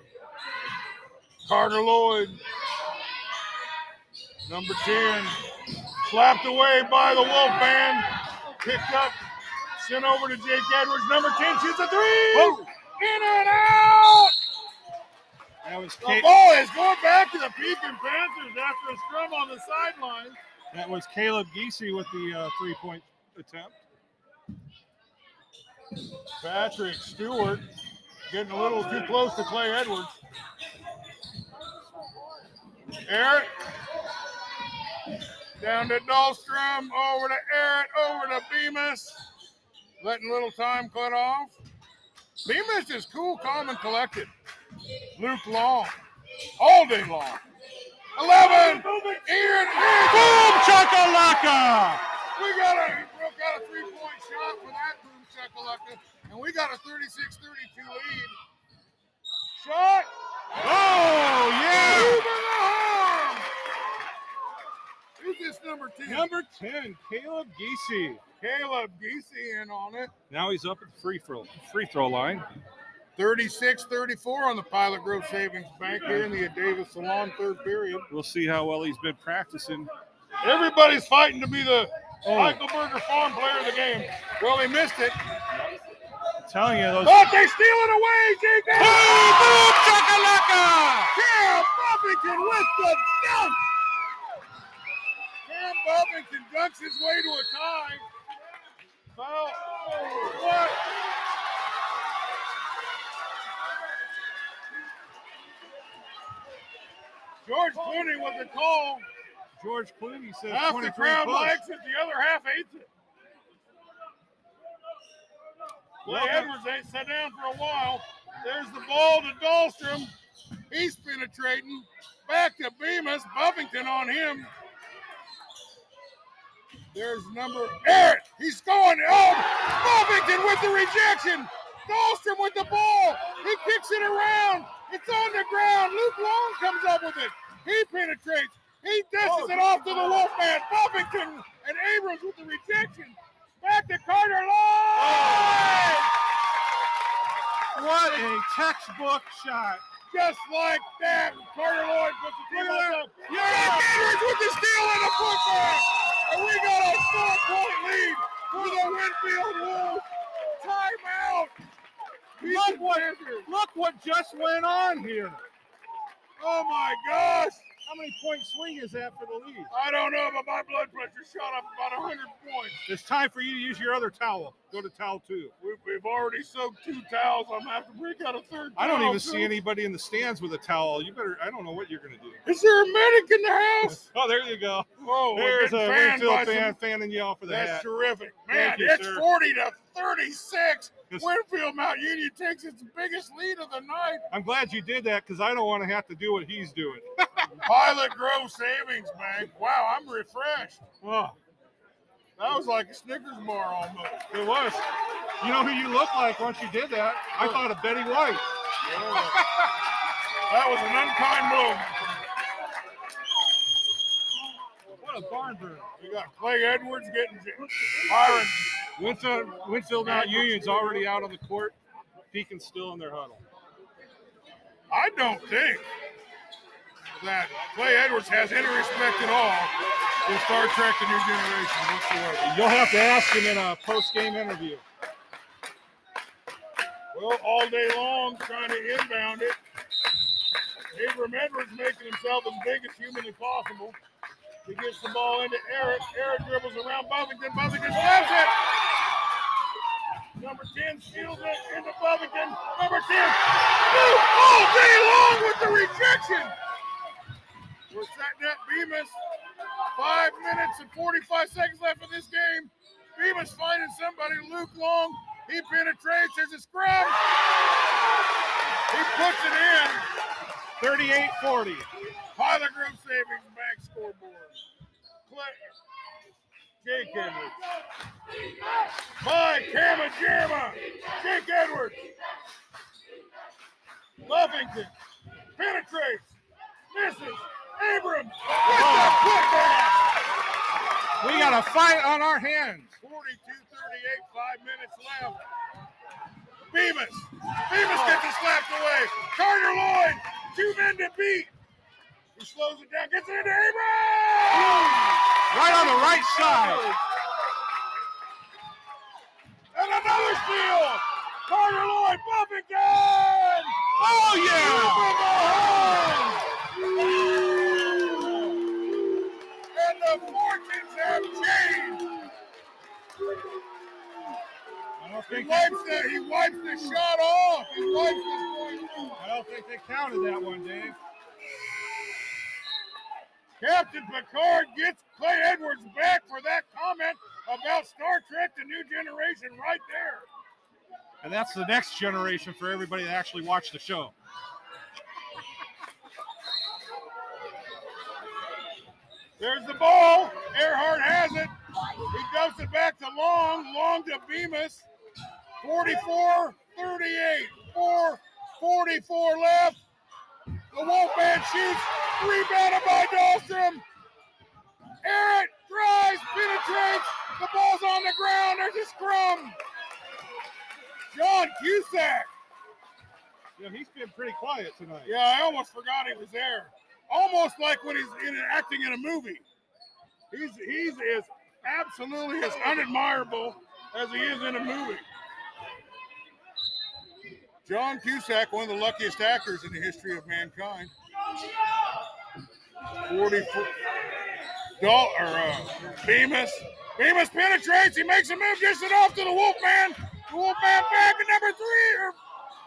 [SPEAKER 1] Carter Lloyd, number 10, slapped away by the Wolfman. Picked up Sent over to Jake Edwards. Number 10 shoots a three. In and out.
[SPEAKER 3] That was
[SPEAKER 1] The
[SPEAKER 3] Ca-
[SPEAKER 1] ball is going back to the Pekin Panthers after a scrum on the sideline.
[SPEAKER 3] that was Caleb Geesey with the uh, three point attempt.
[SPEAKER 1] Patrick Stewart getting a little too close to Clay Edwards. Eric down to Dahlstrom, over to Eric, over to Bemis. Letting little time cut off. Bemis is cool, calm, and collected. Luke Long, all day long. 11, Aaron,
[SPEAKER 3] Boom chakalaka!
[SPEAKER 1] we got a he broke out a three-point shot for that boom shakalaka, and we got a 36-32 lead. Shot.
[SPEAKER 3] Oh yeah!
[SPEAKER 1] Over the. Who's this number 10?
[SPEAKER 3] Number ten, Caleb Geesey.
[SPEAKER 1] Caleb Geesey in on it.
[SPEAKER 3] Now he's up at the free throw free throw line.
[SPEAKER 1] 36-34 on the Pilot Grove Savings Bank here in the Davis Salon third period.
[SPEAKER 3] We'll see how well he's been practicing.
[SPEAKER 1] Everybody's fighting to be the
[SPEAKER 3] Oh.
[SPEAKER 1] Eichelberger Farm player of the game. Well, he missed it.
[SPEAKER 3] I'm telling you, those
[SPEAKER 1] But they steal it away, Jake.
[SPEAKER 3] Boom, boom chakalaka!
[SPEAKER 1] Buffington with the dunk. Cam Buffington dunks his way to a tie. Foul. Oh, what? George Clooney was the call.
[SPEAKER 3] George Clooney says
[SPEAKER 1] Half the crowd likes it, the other half hates it. Clay Edwards ain't sat down for a while. There's the ball to Dahlstrom. He's penetrating. Back to Bemis. Buffington on him. There's number Eric. He's going. Oh, Buffington with the rejection. Dahlstrom with the ball. He kicks it around. It's on the ground. Luke Long comes up with it. He penetrates. He dishes it off to the Wolfman. Buffington and Abrams with the rejection. Back to Carter Lloyd.
[SPEAKER 3] What a textbook shot.
[SPEAKER 1] Just like that, Carter Lloyd puts the team
[SPEAKER 3] at
[SPEAKER 1] up. Yeah, Edwards with the steal and the putback. And we got a four-point lead for the Winfield Wolves. Timeout.
[SPEAKER 3] Look what, look what just went on here.
[SPEAKER 1] Oh my gosh!
[SPEAKER 3] How many point swing is that for the lead?
[SPEAKER 1] I don't know, but my blood pressure shot up about 100 points.
[SPEAKER 3] It's time for you to use your other towel. Go to towel two.
[SPEAKER 1] We, we've already soaked two towels. I'm gonna have to break out a third.
[SPEAKER 3] I don't
[SPEAKER 1] towel,
[SPEAKER 3] even see
[SPEAKER 1] too.
[SPEAKER 3] anybody in the stands with a towel. You better. I don't know what you're gonna do.
[SPEAKER 1] Is there a medic in the house?
[SPEAKER 3] Oh, there you go.
[SPEAKER 1] Whoa, we're
[SPEAKER 3] There's a
[SPEAKER 1] fanned
[SPEAKER 3] Winfield
[SPEAKER 1] by some-
[SPEAKER 3] fan fanning you off for the
[SPEAKER 1] That's
[SPEAKER 3] hat.
[SPEAKER 1] terrific, man.
[SPEAKER 3] Thank you,
[SPEAKER 1] it's
[SPEAKER 3] sir.
[SPEAKER 1] 40 to 36.
[SPEAKER 3] Yes.
[SPEAKER 1] Winfield Mount Union takes its biggest lead of the night.
[SPEAKER 3] I'm glad you did that because I don't want to have to do what he's doing.
[SPEAKER 1] Pilot Grove Savings Bank. Wow, I'm refreshed.
[SPEAKER 3] Oh,
[SPEAKER 1] That was like a Snickers bar almost.
[SPEAKER 3] it was. You know who you look like once you did that? I thought of Betty White.
[SPEAKER 1] That was an unkind blow.
[SPEAKER 3] What a barn burner.
[SPEAKER 1] We got Clay Edwards getting Byron.
[SPEAKER 3] Winfield, Winfield Mount Union's already out on the court. Pekin's still in their huddle.
[SPEAKER 1] I don't think that Clay Edwards has any respect at all for Star Trek The New Generation whatsoever.
[SPEAKER 3] You'll have to ask him in a post-game interview.
[SPEAKER 1] Well, all day long trying to inbound it. Abram Edwards making himself as big as humanly possible. He gets the ball into Eric. Eric dribbles around Buffington. Buffington slaps it. Number 10 steals it into Buffington. Number 10. Ooh, all day long with the rejection. We're setting up Bemis. Five minutes and 45 seconds left in this game. Bemis finding somebody. Luke Long. He penetrates. There's a scrum. He puts it in.
[SPEAKER 3] 38-40.
[SPEAKER 1] Pilot Grove Savings Scoreboard. Clay. Jake Edwards. By Kama Jamma. Jake Edwards. Buffington. Penetrates. Misses. Abrams. Putback.
[SPEAKER 3] We got a fight on our hands.
[SPEAKER 1] 42 38, five minutes left. Bemis. Bemis gets it slapped away. Carter Lloyd. Two men to beat. He slows it down. Gets it into Abrams.
[SPEAKER 3] Right on the right side.
[SPEAKER 1] And another steal. Carter Lloyd. Buffington.
[SPEAKER 3] Oh, yeah.
[SPEAKER 1] And the fortunes have changed.
[SPEAKER 3] I don't
[SPEAKER 1] He wipes the, he wipes the shot off. He wipes the point.
[SPEAKER 3] I don't think they counted that one, Dave.
[SPEAKER 1] Captain Picard gets Clay Edwards back for that comment about Star Trek The New Generation right there.
[SPEAKER 3] And that's the next generation for everybody that actually watched the show.
[SPEAKER 1] There's the ball. Earhart has it. He dumps it back to Long. Long to Bemis. 44 38. 4 44 left. The Wolfman shoots. Rebounded by Dawson. Eric drives, penetrates. The ball's on the ground. There's a scrum. John Cusack.
[SPEAKER 3] Yeah, he's been pretty quiet tonight.
[SPEAKER 1] Yeah, I almost forgot he was there. Almost like when he's in acting in a movie. He's he's as absolutely as unadmirable as he is in a movie. John Cusack, one of the luckiest actors in the history of mankind. 44. Dal- or, uh, Bemis. Bemis penetrates. He makes a move, gets it off to the Wolfman. The Wolfman back at number three. Or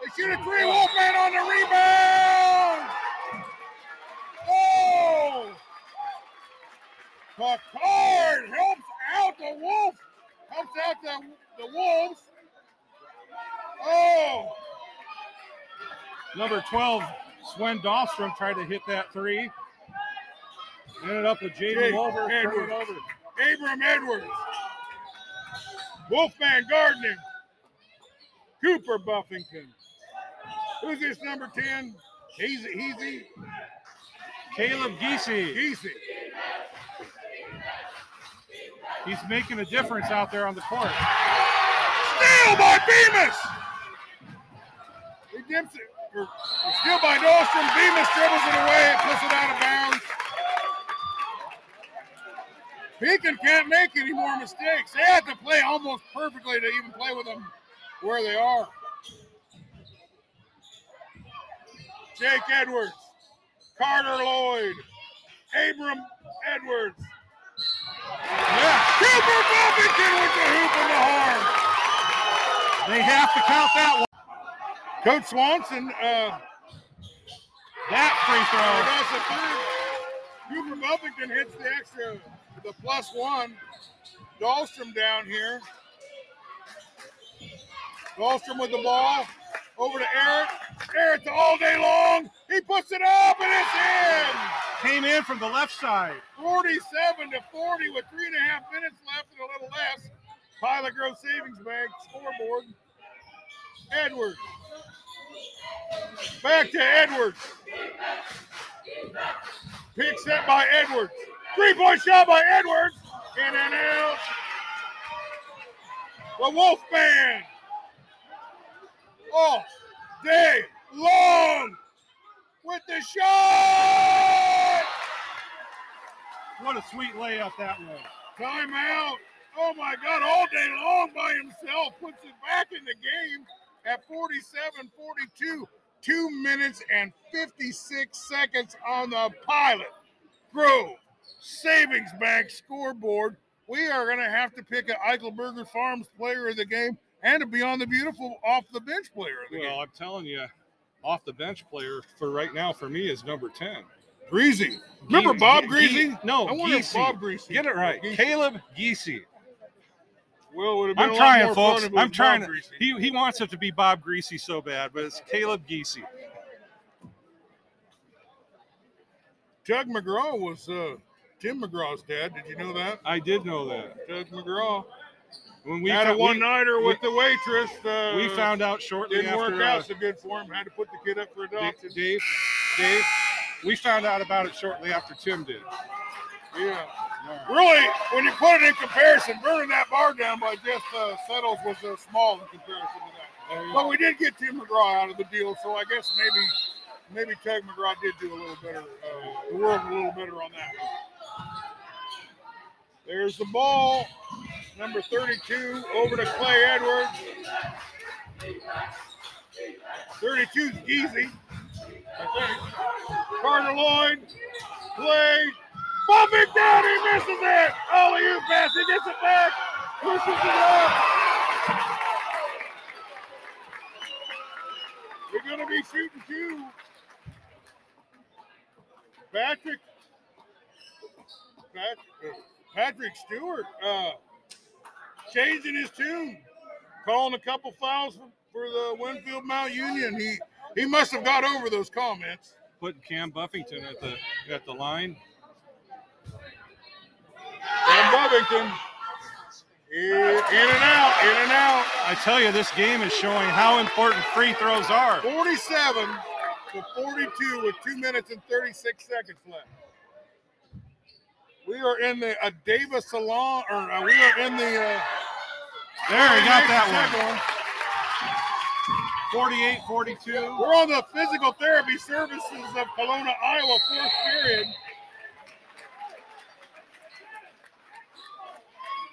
[SPEAKER 1] they shoot a three. Wolfman on the rebound. Oh! Picard helps out the Wolf. Helps out the, the Wolves. Oh!
[SPEAKER 3] Number 12, Sven Dahlstrom tried to hit that three. Ended up with Jaden Wolver
[SPEAKER 1] Edwards.
[SPEAKER 3] over.
[SPEAKER 1] Abram Edwards. Wolfman Gardening. Cooper Buffington. Who's this number 10? He's He's
[SPEAKER 3] Caleb Giese,
[SPEAKER 1] Easy.
[SPEAKER 3] he's making a difference out there on the court.
[SPEAKER 1] Steal by Bemis. He it. Steal by Dahlstrom. Bemis dribbles it away and puts it out of bounds. Pekin can't make any more mistakes. They have to play almost perfectly to even play with them where they are. Jake Edwards. Carter Lloyd, Abram Edwards,
[SPEAKER 3] Yeah,
[SPEAKER 1] Cooper Buffington with the hoop and the horn.
[SPEAKER 3] they have to count that one.
[SPEAKER 1] Coach Swanson, uh,
[SPEAKER 3] That free throw.
[SPEAKER 1] that's a Buffington hits the extra, the plus one. Dahlstrom down here. Dahlstrom with the ball. Over to Eric. Eric all day long. He puts it up and it's in.
[SPEAKER 3] Came in from the left side.
[SPEAKER 1] 47 to 40 with three and a half minutes left and a little less. Pilot Grove Savings Bank scoreboard. Edwards. Back to Edwards. Pick set by Edwards. Three point shot by Edwards. In and out. The Wolf Band. All day long with the shot.
[SPEAKER 3] What a sweet layup that was.
[SPEAKER 1] Timeout. Oh my God, all day long by himself. Puts it back in the game at 47 42. Two minutes and 56 seconds on the pilot. Grove Savings Bank scoreboard. We are going to have to pick an Eichelberger Farms player of the game and to be on the beautiful off the bench player of the
[SPEAKER 3] Well,
[SPEAKER 1] game.
[SPEAKER 3] I'm telling you, off the bench player for right now for me is number 10.
[SPEAKER 1] Greasy. Remember Bob Greasy?
[SPEAKER 3] No,
[SPEAKER 1] I wonder if Bob Greasy.
[SPEAKER 3] Get it right. Caleb Geesey.
[SPEAKER 1] Well, it would have been
[SPEAKER 3] I'm trying,
[SPEAKER 1] more
[SPEAKER 3] folks. I'm trying. To,
[SPEAKER 1] Greasy.
[SPEAKER 3] he, he wants it to be Bob Greasy so bad, but it's Caleb Geesey.
[SPEAKER 1] Tug McGraw was uh, Tim McGraw's dad. Did you know that?
[SPEAKER 3] I did know that.
[SPEAKER 1] Tug McGraw
[SPEAKER 3] When we
[SPEAKER 1] had a one nighter with the waitress. Uh,
[SPEAKER 3] we found out shortly
[SPEAKER 1] didn't
[SPEAKER 3] after
[SPEAKER 1] work
[SPEAKER 3] uh,
[SPEAKER 1] out so good for him. Had to put the kid up for adoption.
[SPEAKER 3] Dave, Dave, we found out about it shortly after Tim did.
[SPEAKER 1] Yeah. Really, when you put it in comparison, burning that bar down by just uh, Settles was uh, small in comparison to that. But we did get Tim McGraw out of the deal, so I guess maybe maybe Tug McGraw did do a little better, uh, the world a little better on that. There's the ball, number 32, over to Clay Edwards. 32 is easy. Carter Lloyd, Clay, Buffington, he misses it. Oh, oop pass, he gets it back, pushes it up. We're gonna be shooting two. Patrick, Pat, uh, Patrick Stewart, uh, changing his tune, calling a couple fouls for, for the Winfield Mount Union. He he must have got over those comments.
[SPEAKER 3] Putting Cam Buffington at the at the line.
[SPEAKER 1] And Buffington, in, in and out, in and out.
[SPEAKER 3] I tell you, this game is showing how important free throws are.
[SPEAKER 1] 47 to 42 with two minutes and 36 seconds left. We are in the Adava Salon, or uh, we are in the. Uh,
[SPEAKER 3] There, he got that one. 48 42.
[SPEAKER 1] We're on the physical therapy services of Kalona, Iowa, fourth period.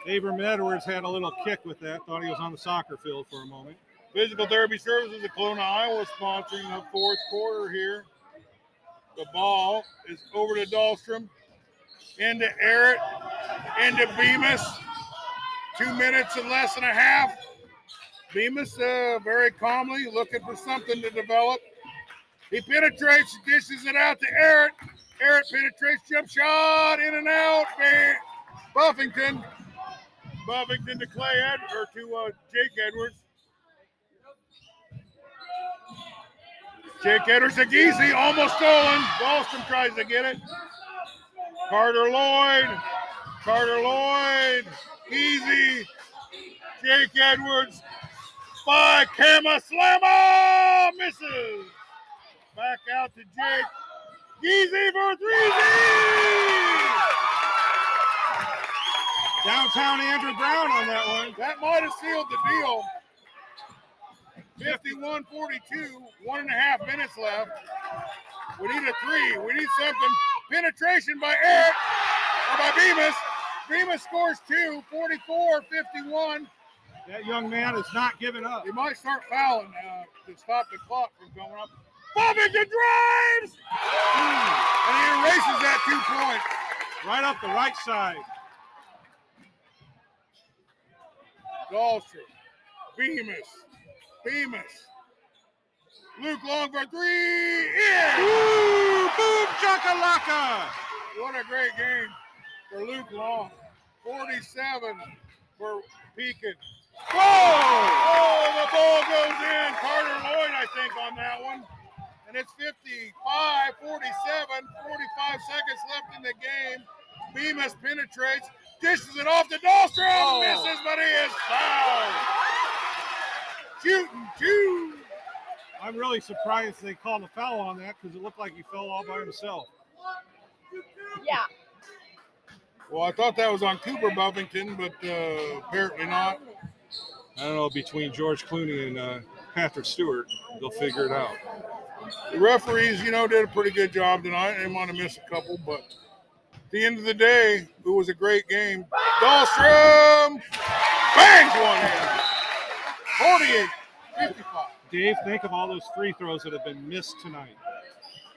[SPEAKER 3] Abram Edwards had a little kick with that. Thought he was on the soccer field for a moment.
[SPEAKER 1] Physical therapy services of Kalona, Iowa, sponsoring the fourth quarter here. The ball is over to Dahlstrom, into Eric, into Bemis. Two minutes and less than a half. Bemis uh, very calmly looking for something to develop. He penetrates, dishes it out to Eric. Eric penetrates, jump shot, in and out. Buffington. Buffington to Clay Ed or to uh, Jake Edwards. Jake Edwards to Geesey, almost stolen. Dahlstrom tries to get it. Carter Lloyd. Carter Lloyd. Easy. Jake Edwards. By Kama Slammer. Misses. Back out to Jake. Geesey for three.
[SPEAKER 3] Downtown Andrew Brown on that one.
[SPEAKER 1] That might have sealed the deal. 51 42, one and a half minutes left. We need a three. We need something. Penetration by Eric or by Bemis. Bemis scores two, 44 51.
[SPEAKER 3] That young man is not giving up.
[SPEAKER 1] He might start fouling uh, to stop the clock from going up. Buffington drives! And he erases that two point.
[SPEAKER 3] Right up the right side.
[SPEAKER 1] Dahlstrom. Bemis. Bemis. Luke Long for three. In.
[SPEAKER 3] Ooh, boom chakalaka.
[SPEAKER 1] What a great game for Luke Long. 47 for Pekin.
[SPEAKER 3] Whoa!
[SPEAKER 1] Oh, the ball goes in. Carter Lloyd, I think, on that one. And it's 55, 47, 45 seconds left in the game. Bemis penetrates, dishes it off to Dahlstrom,
[SPEAKER 3] Oh.
[SPEAKER 1] misses, but he is fouled. Shooting two.
[SPEAKER 3] I'm really surprised they called a foul on that because it looked like he fell all by himself.
[SPEAKER 4] Yeah.
[SPEAKER 1] Well, I thought that was on Cooper Buffington, but uh, apparently not.
[SPEAKER 3] I don't know between George Clooney and uh, Patrick Stewart, they'll figure it out.
[SPEAKER 1] The referees, you know, did a pretty good job tonight. They might have missed a couple, but at the end of the day, it was a great game. Dahlstrom bangs one in. 48, 55.
[SPEAKER 3] Dave, think of all those free throws that have been missed tonight.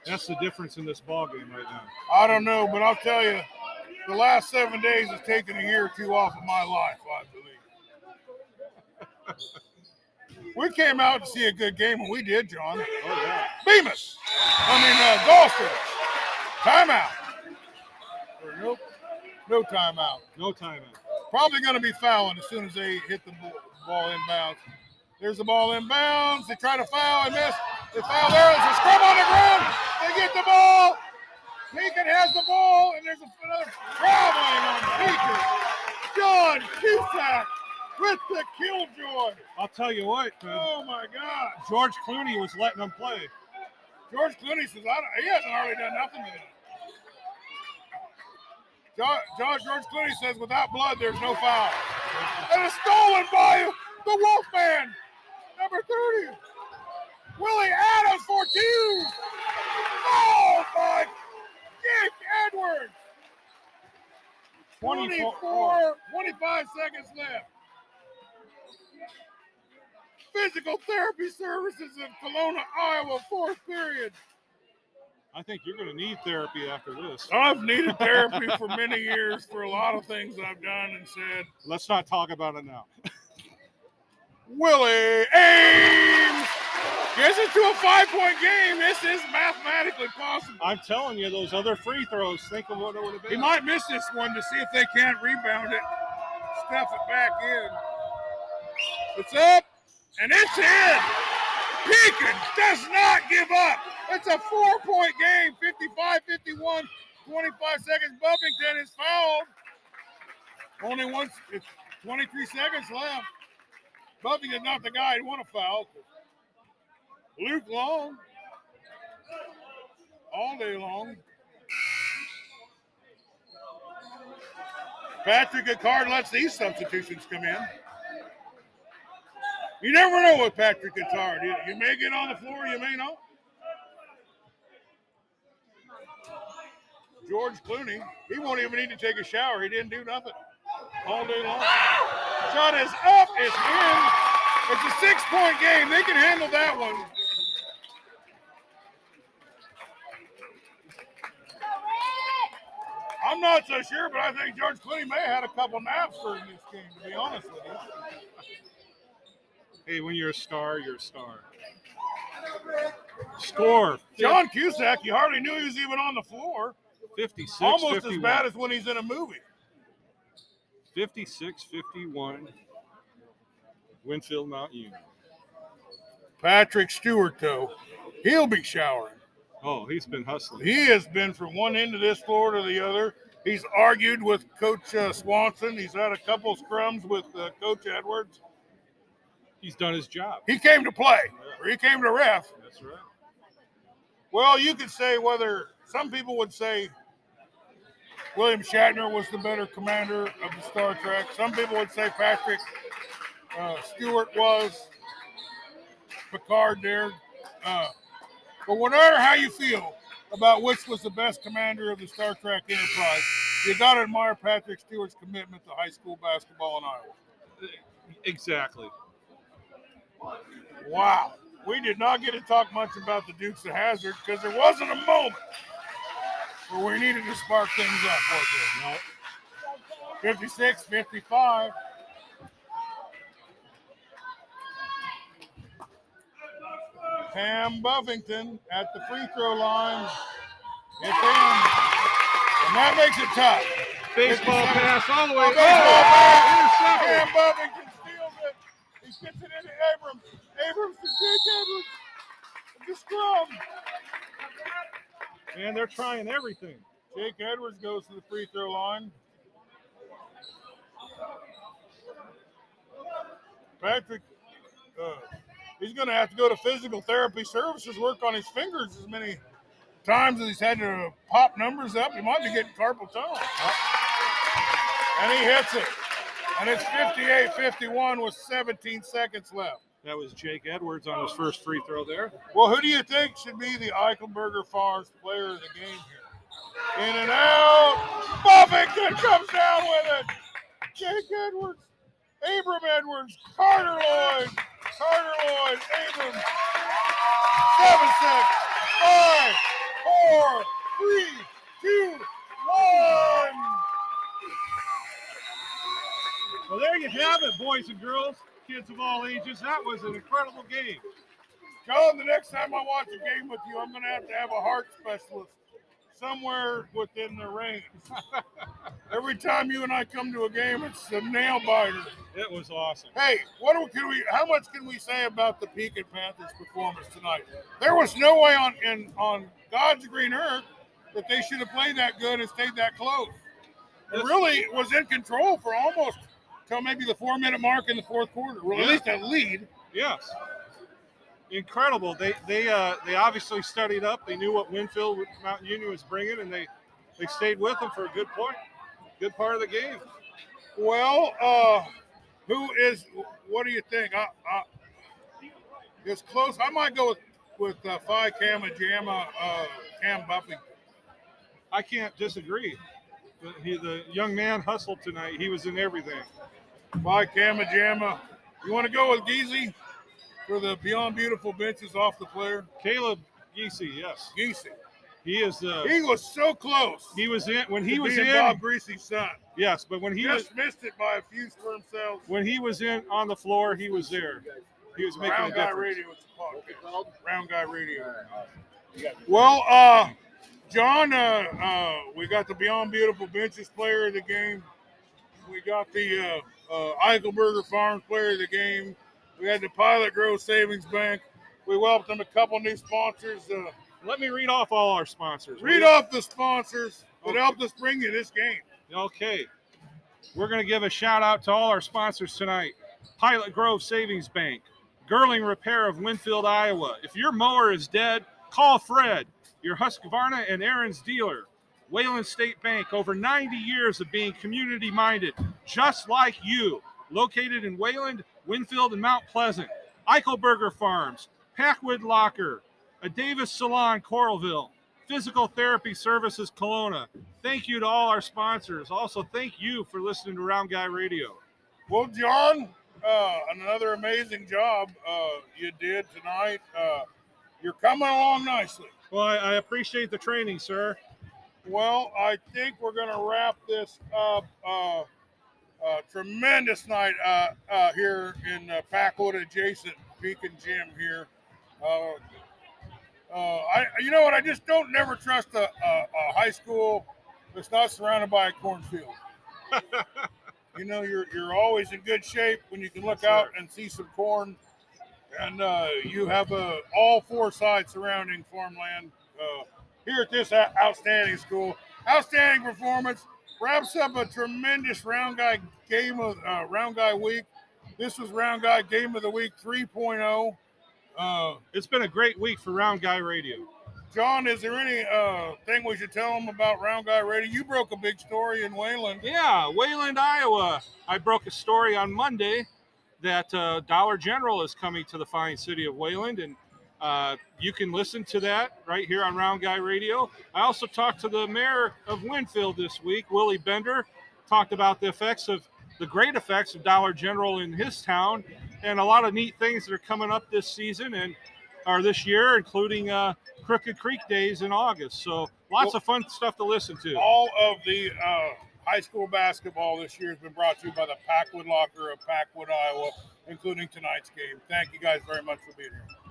[SPEAKER 3] That's the difference in this ball game right now.
[SPEAKER 1] I don't know, but I'll tell you, the last seven days has taken a year or two off of my life, I believe. we came out to see a good game, and we did, John.
[SPEAKER 3] Oh yeah.
[SPEAKER 1] Bemis. I mean, uh, Dahlstrom. Timeout. Nope. No timeout.
[SPEAKER 3] No timeout.
[SPEAKER 1] Probably going to be fouling as soon as they hit the ball, ball inbounds. There's the ball inbounds. They try to foul and miss. They foul there. There's a scrum on the ground. They get the ball. Pekin has the ball, and there's another traveling on Pekin. John Cusack with the killjoy.
[SPEAKER 3] I'll tell you what, man,
[SPEAKER 1] Oh my God.
[SPEAKER 3] George Clooney was letting them play.
[SPEAKER 1] George Clooney says, I don't, he hasn't hardly done nothing to them. George, George, George Clooney says, without blood, there's no foul. And it's stolen by the Wolfman, number 30. Willie Adams for two. Fouled by Dick Edwards.
[SPEAKER 3] 24
[SPEAKER 1] 24, 25 seconds left. Physical therapy services in Kalona, Iowa, fourth period.
[SPEAKER 3] I think you're going to need therapy after this.
[SPEAKER 1] I've needed therapy for many years for a lot of things I've done and said.
[SPEAKER 3] Let's not talk about it now.
[SPEAKER 1] Willie Ames gets it to a five point game. This is mathematically possible.
[SPEAKER 3] I'm telling you, those other free throws, think of what it would have been.
[SPEAKER 1] He might miss this one to see if they can't rebound it, stuff it back in. It's up and it's in. Pekin does not give up. It's a four point game 55 51, 25 seconds. Buffington is fouled. Only once, it's 23 seconds left. Buffington's not the guy who want to foul. Luke Long, all day long. Patrick Ricard lets these substitutions come in. You never know with Patrick Ricard. You, you may get on the floor, you may not. George Clooney, he won't even need to take a shower. He didn't do nothing all day long. Shot is up, it's in. It's a six point game. They can handle that one. I'm not so sure, but I think George Clooney may have had a couple naps during this game, to be honest with you.
[SPEAKER 3] Hey, when you're a star, you're a star. Score
[SPEAKER 1] John Cusack, you hardly knew he was even on the floor.
[SPEAKER 3] 56
[SPEAKER 1] Almost
[SPEAKER 3] 51.
[SPEAKER 1] as bad as when he's in a movie.
[SPEAKER 3] 56 51. Winfield Mount Union.
[SPEAKER 1] Patrick Stewart, though, he'll be showering.
[SPEAKER 3] Oh, he's been hustling.
[SPEAKER 1] He has been from one end of this floor to the other. He's argued with Coach uh, Swanson. He's had a couple scrums with uh, Coach Edwards.
[SPEAKER 3] He's done his job.
[SPEAKER 1] He came to play, or he came to ref.
[SPEAKER 3] That's right.
[SPEAKER 1] Well, you could say whether some people would say William Shatner was the better commander of the Star Trek. Some people would say Patrick uh, Stewart was. Picard there. Uh, but whatever how you feel about which was the best commander of the Star Trek Enterprise, you got to admire Patrick Stewart's commitment to high school basketball in Iowa.
[SPEAKER 3] Exactly.
[SPEAKER 1] Wow. We did not get to talk much about the Dukes of Hazzard because there wasn't a moment. Where we needed to spark things up, was it? No. 56, 55. Cam Buffington at the free throw line. It's in. And that makes it tough.
[SPEAKER 3] Baseball
[SPEAKER 1] 57.
[SPEAKER 3] pass all the way.
[SPEAKER 1] Oh, oh baseball
[SPEAKER 3] Oh,
[SPEAKER 1] pass.
[SPEAKER 3] intercepted.
[SPEAKER 1] Cam Buffington steals it. He gets it into Abrams. Abrams to Jake Edwards. The scrum.
[SPEAKER 3] Man, they're trying everything.
[SPEAKER 1] Jake Edwards goes to the free throw line. Patrick, uh, he's going to have to go to physical therapy services, work on his fingers as many times as he's had to pop numbers up. He might be getting carpal tunnel. And he hits it. And it's 58 51 with 17 seconds left.
[SPEAKER 3] That was Jake Edwards on his first free throw there.
[SPEAKER 1] Well, who do you think should be the Eichelberger Farms player of the game here? In and out. Buffington comes down with it. Jake Edwards. Abram Edwards. Carter Lloyd. Carter Lloyd. Abram. Seven, six, five, four, three, two, one.
[SPEAKER 3] Well, there you have it, boys and girls, kids of all ages. That was an incredible game.
[SPEAKER 1] John, the next time I watch a game with you, I'm going to have to have a heart specialist somewhere within the range. Every time you and I come to a game, it's a nail biter.
[SPEAKER 3] It was awesome.
[SPEAKER 1] Hey, what can we? How much can we say about the Pekin Panthers' performance tonight? There was no way on in on God's green earth that they should have played that good and stayed that close. It really was in control for almost till maybe the four-minute mark in the fourth quarter. Well, at least a lead.
[SPEAKER 3] Yes. Incredible. They they uh, they obviously studied up. They knew what Winfield Mountain Union was bringing, and they they stayed with them for a good point, good part of the game.
[SPEAKER 1] Well, uh, who is? What do you think? I, I, it's close. I might go with with uh, Phi Kama Jama uh, Cam Buffington.
[SPEAKER 3] I can't disagree. The, he, the young man hustled tonight. He was in everything.
[SPEAKER 1] Phi Kama. You want to go with Geezy for the Beyond Beautiful benches off the player?
[SPEAKER 3] Caleb Geesey, yes,
[SPEAKER 1] Geezy.
[SPEAKER 3] he is the.
[SPEAKER 1] He was so close.
[SPEAKER 3] He was in when he was in.
[SPEAKER 1] Bob Greasy's son.
[SPEAKER 3] Yes, but when he was
[SPEAKER 1] Just missed it by a few sperm cells.
[SPEAKER 3] when he was in on the floor, he was there. He was making a
[SPEAKER 1] Round Guy
[SPEAKER 3] difference.
[SPEAKER 1] Radio. It's a podcast. Round Guy Radio. Well, uh, John, uh, uh, we got the Beyond Beautiful Benches player of the game. We got the uh, uh, Eichelberger Farms player of the game. We had the Pilot Grove Savings Bank. We welcomed a couple new sponsors. Uh,
[SPEAKER 3] Let me read off all our sponsors.
[SPEAKER 1] read off the sponsors that helped us bring you this game.
[SPEAKER 3] Okay. We're going to give a shout out to all our sponsors tonight Pilot Grove Savings Bank, Girling Repair of Winfield, Iowa. If your mower is dead, call Fred, your Husqvarna and Ariens dealer. Wayland State Bank, over 90 years of being community minded, just like you. Located in Wayland, Winfield, and Mount Pleasant. Eichelberger Farms, Packwood Locker, a Davis Salon, Coralville, Physical Therapy Services, Kalona. Thank you to all our sponsors. Also, thank you for listening to Round Guy Radio.
[SPEAKER 1] Well, John, uh, another amazing job uh, you did tonight. Uh, you're coming along nicely.
[SPEAKER 3] Well, I, I appreciate the training, sir.
[SPEAKER 1] Well, I think we're going to wrap this up. Uh, uh, tremendous night uh, uh, here in uh, Packwood adjacent Pekin Gym here. Uh, uh, I, you know what? I just don't never trust a, a, a high school that's not surrounded by a cornfield. you know, you're you're always in good shape when you can look
[SPEAKER 3] Yes,
[SPEAKER 1] out
[SPEAKER 3] sir.
[SPEAKER 1] and see some corn, and uh, you have all four sides surrounding farmland uh, here at this outstanding school. Outstanding performance wraps up a tremendous round guy game of uh, round guy week. This was round guy game of the week 3.0. Uh,
[SPEAKER 3] It's been a great week for Round Guy Radio.
[SPEAKER 1] John, is there any uh, thing we should tell them about round guy radio? You broke a big story in Wayland.
[SPEAKER 3] Yeah, Wayland, Iowa. I broke a story on Monday that uh, Dollar General is coming to the fine city of Wayland, and uh, you can listen to that right here on Round Guy Radio. I also talked to the mayor of Winfield this week, Willie Bender, talked about the effects of the great effects of Dollar General in his town, and a lot of neat things that are coming up this season. And or this year, including uh, Crooked Creek Days in August. So lots of fun stuff to listen to.
[SPEAKER 1] All of the uh, high school basketball this year has been brought to you by the Packwood Locker of Packwood, Iowa, including tonight's game. Thank you guys very much for being here.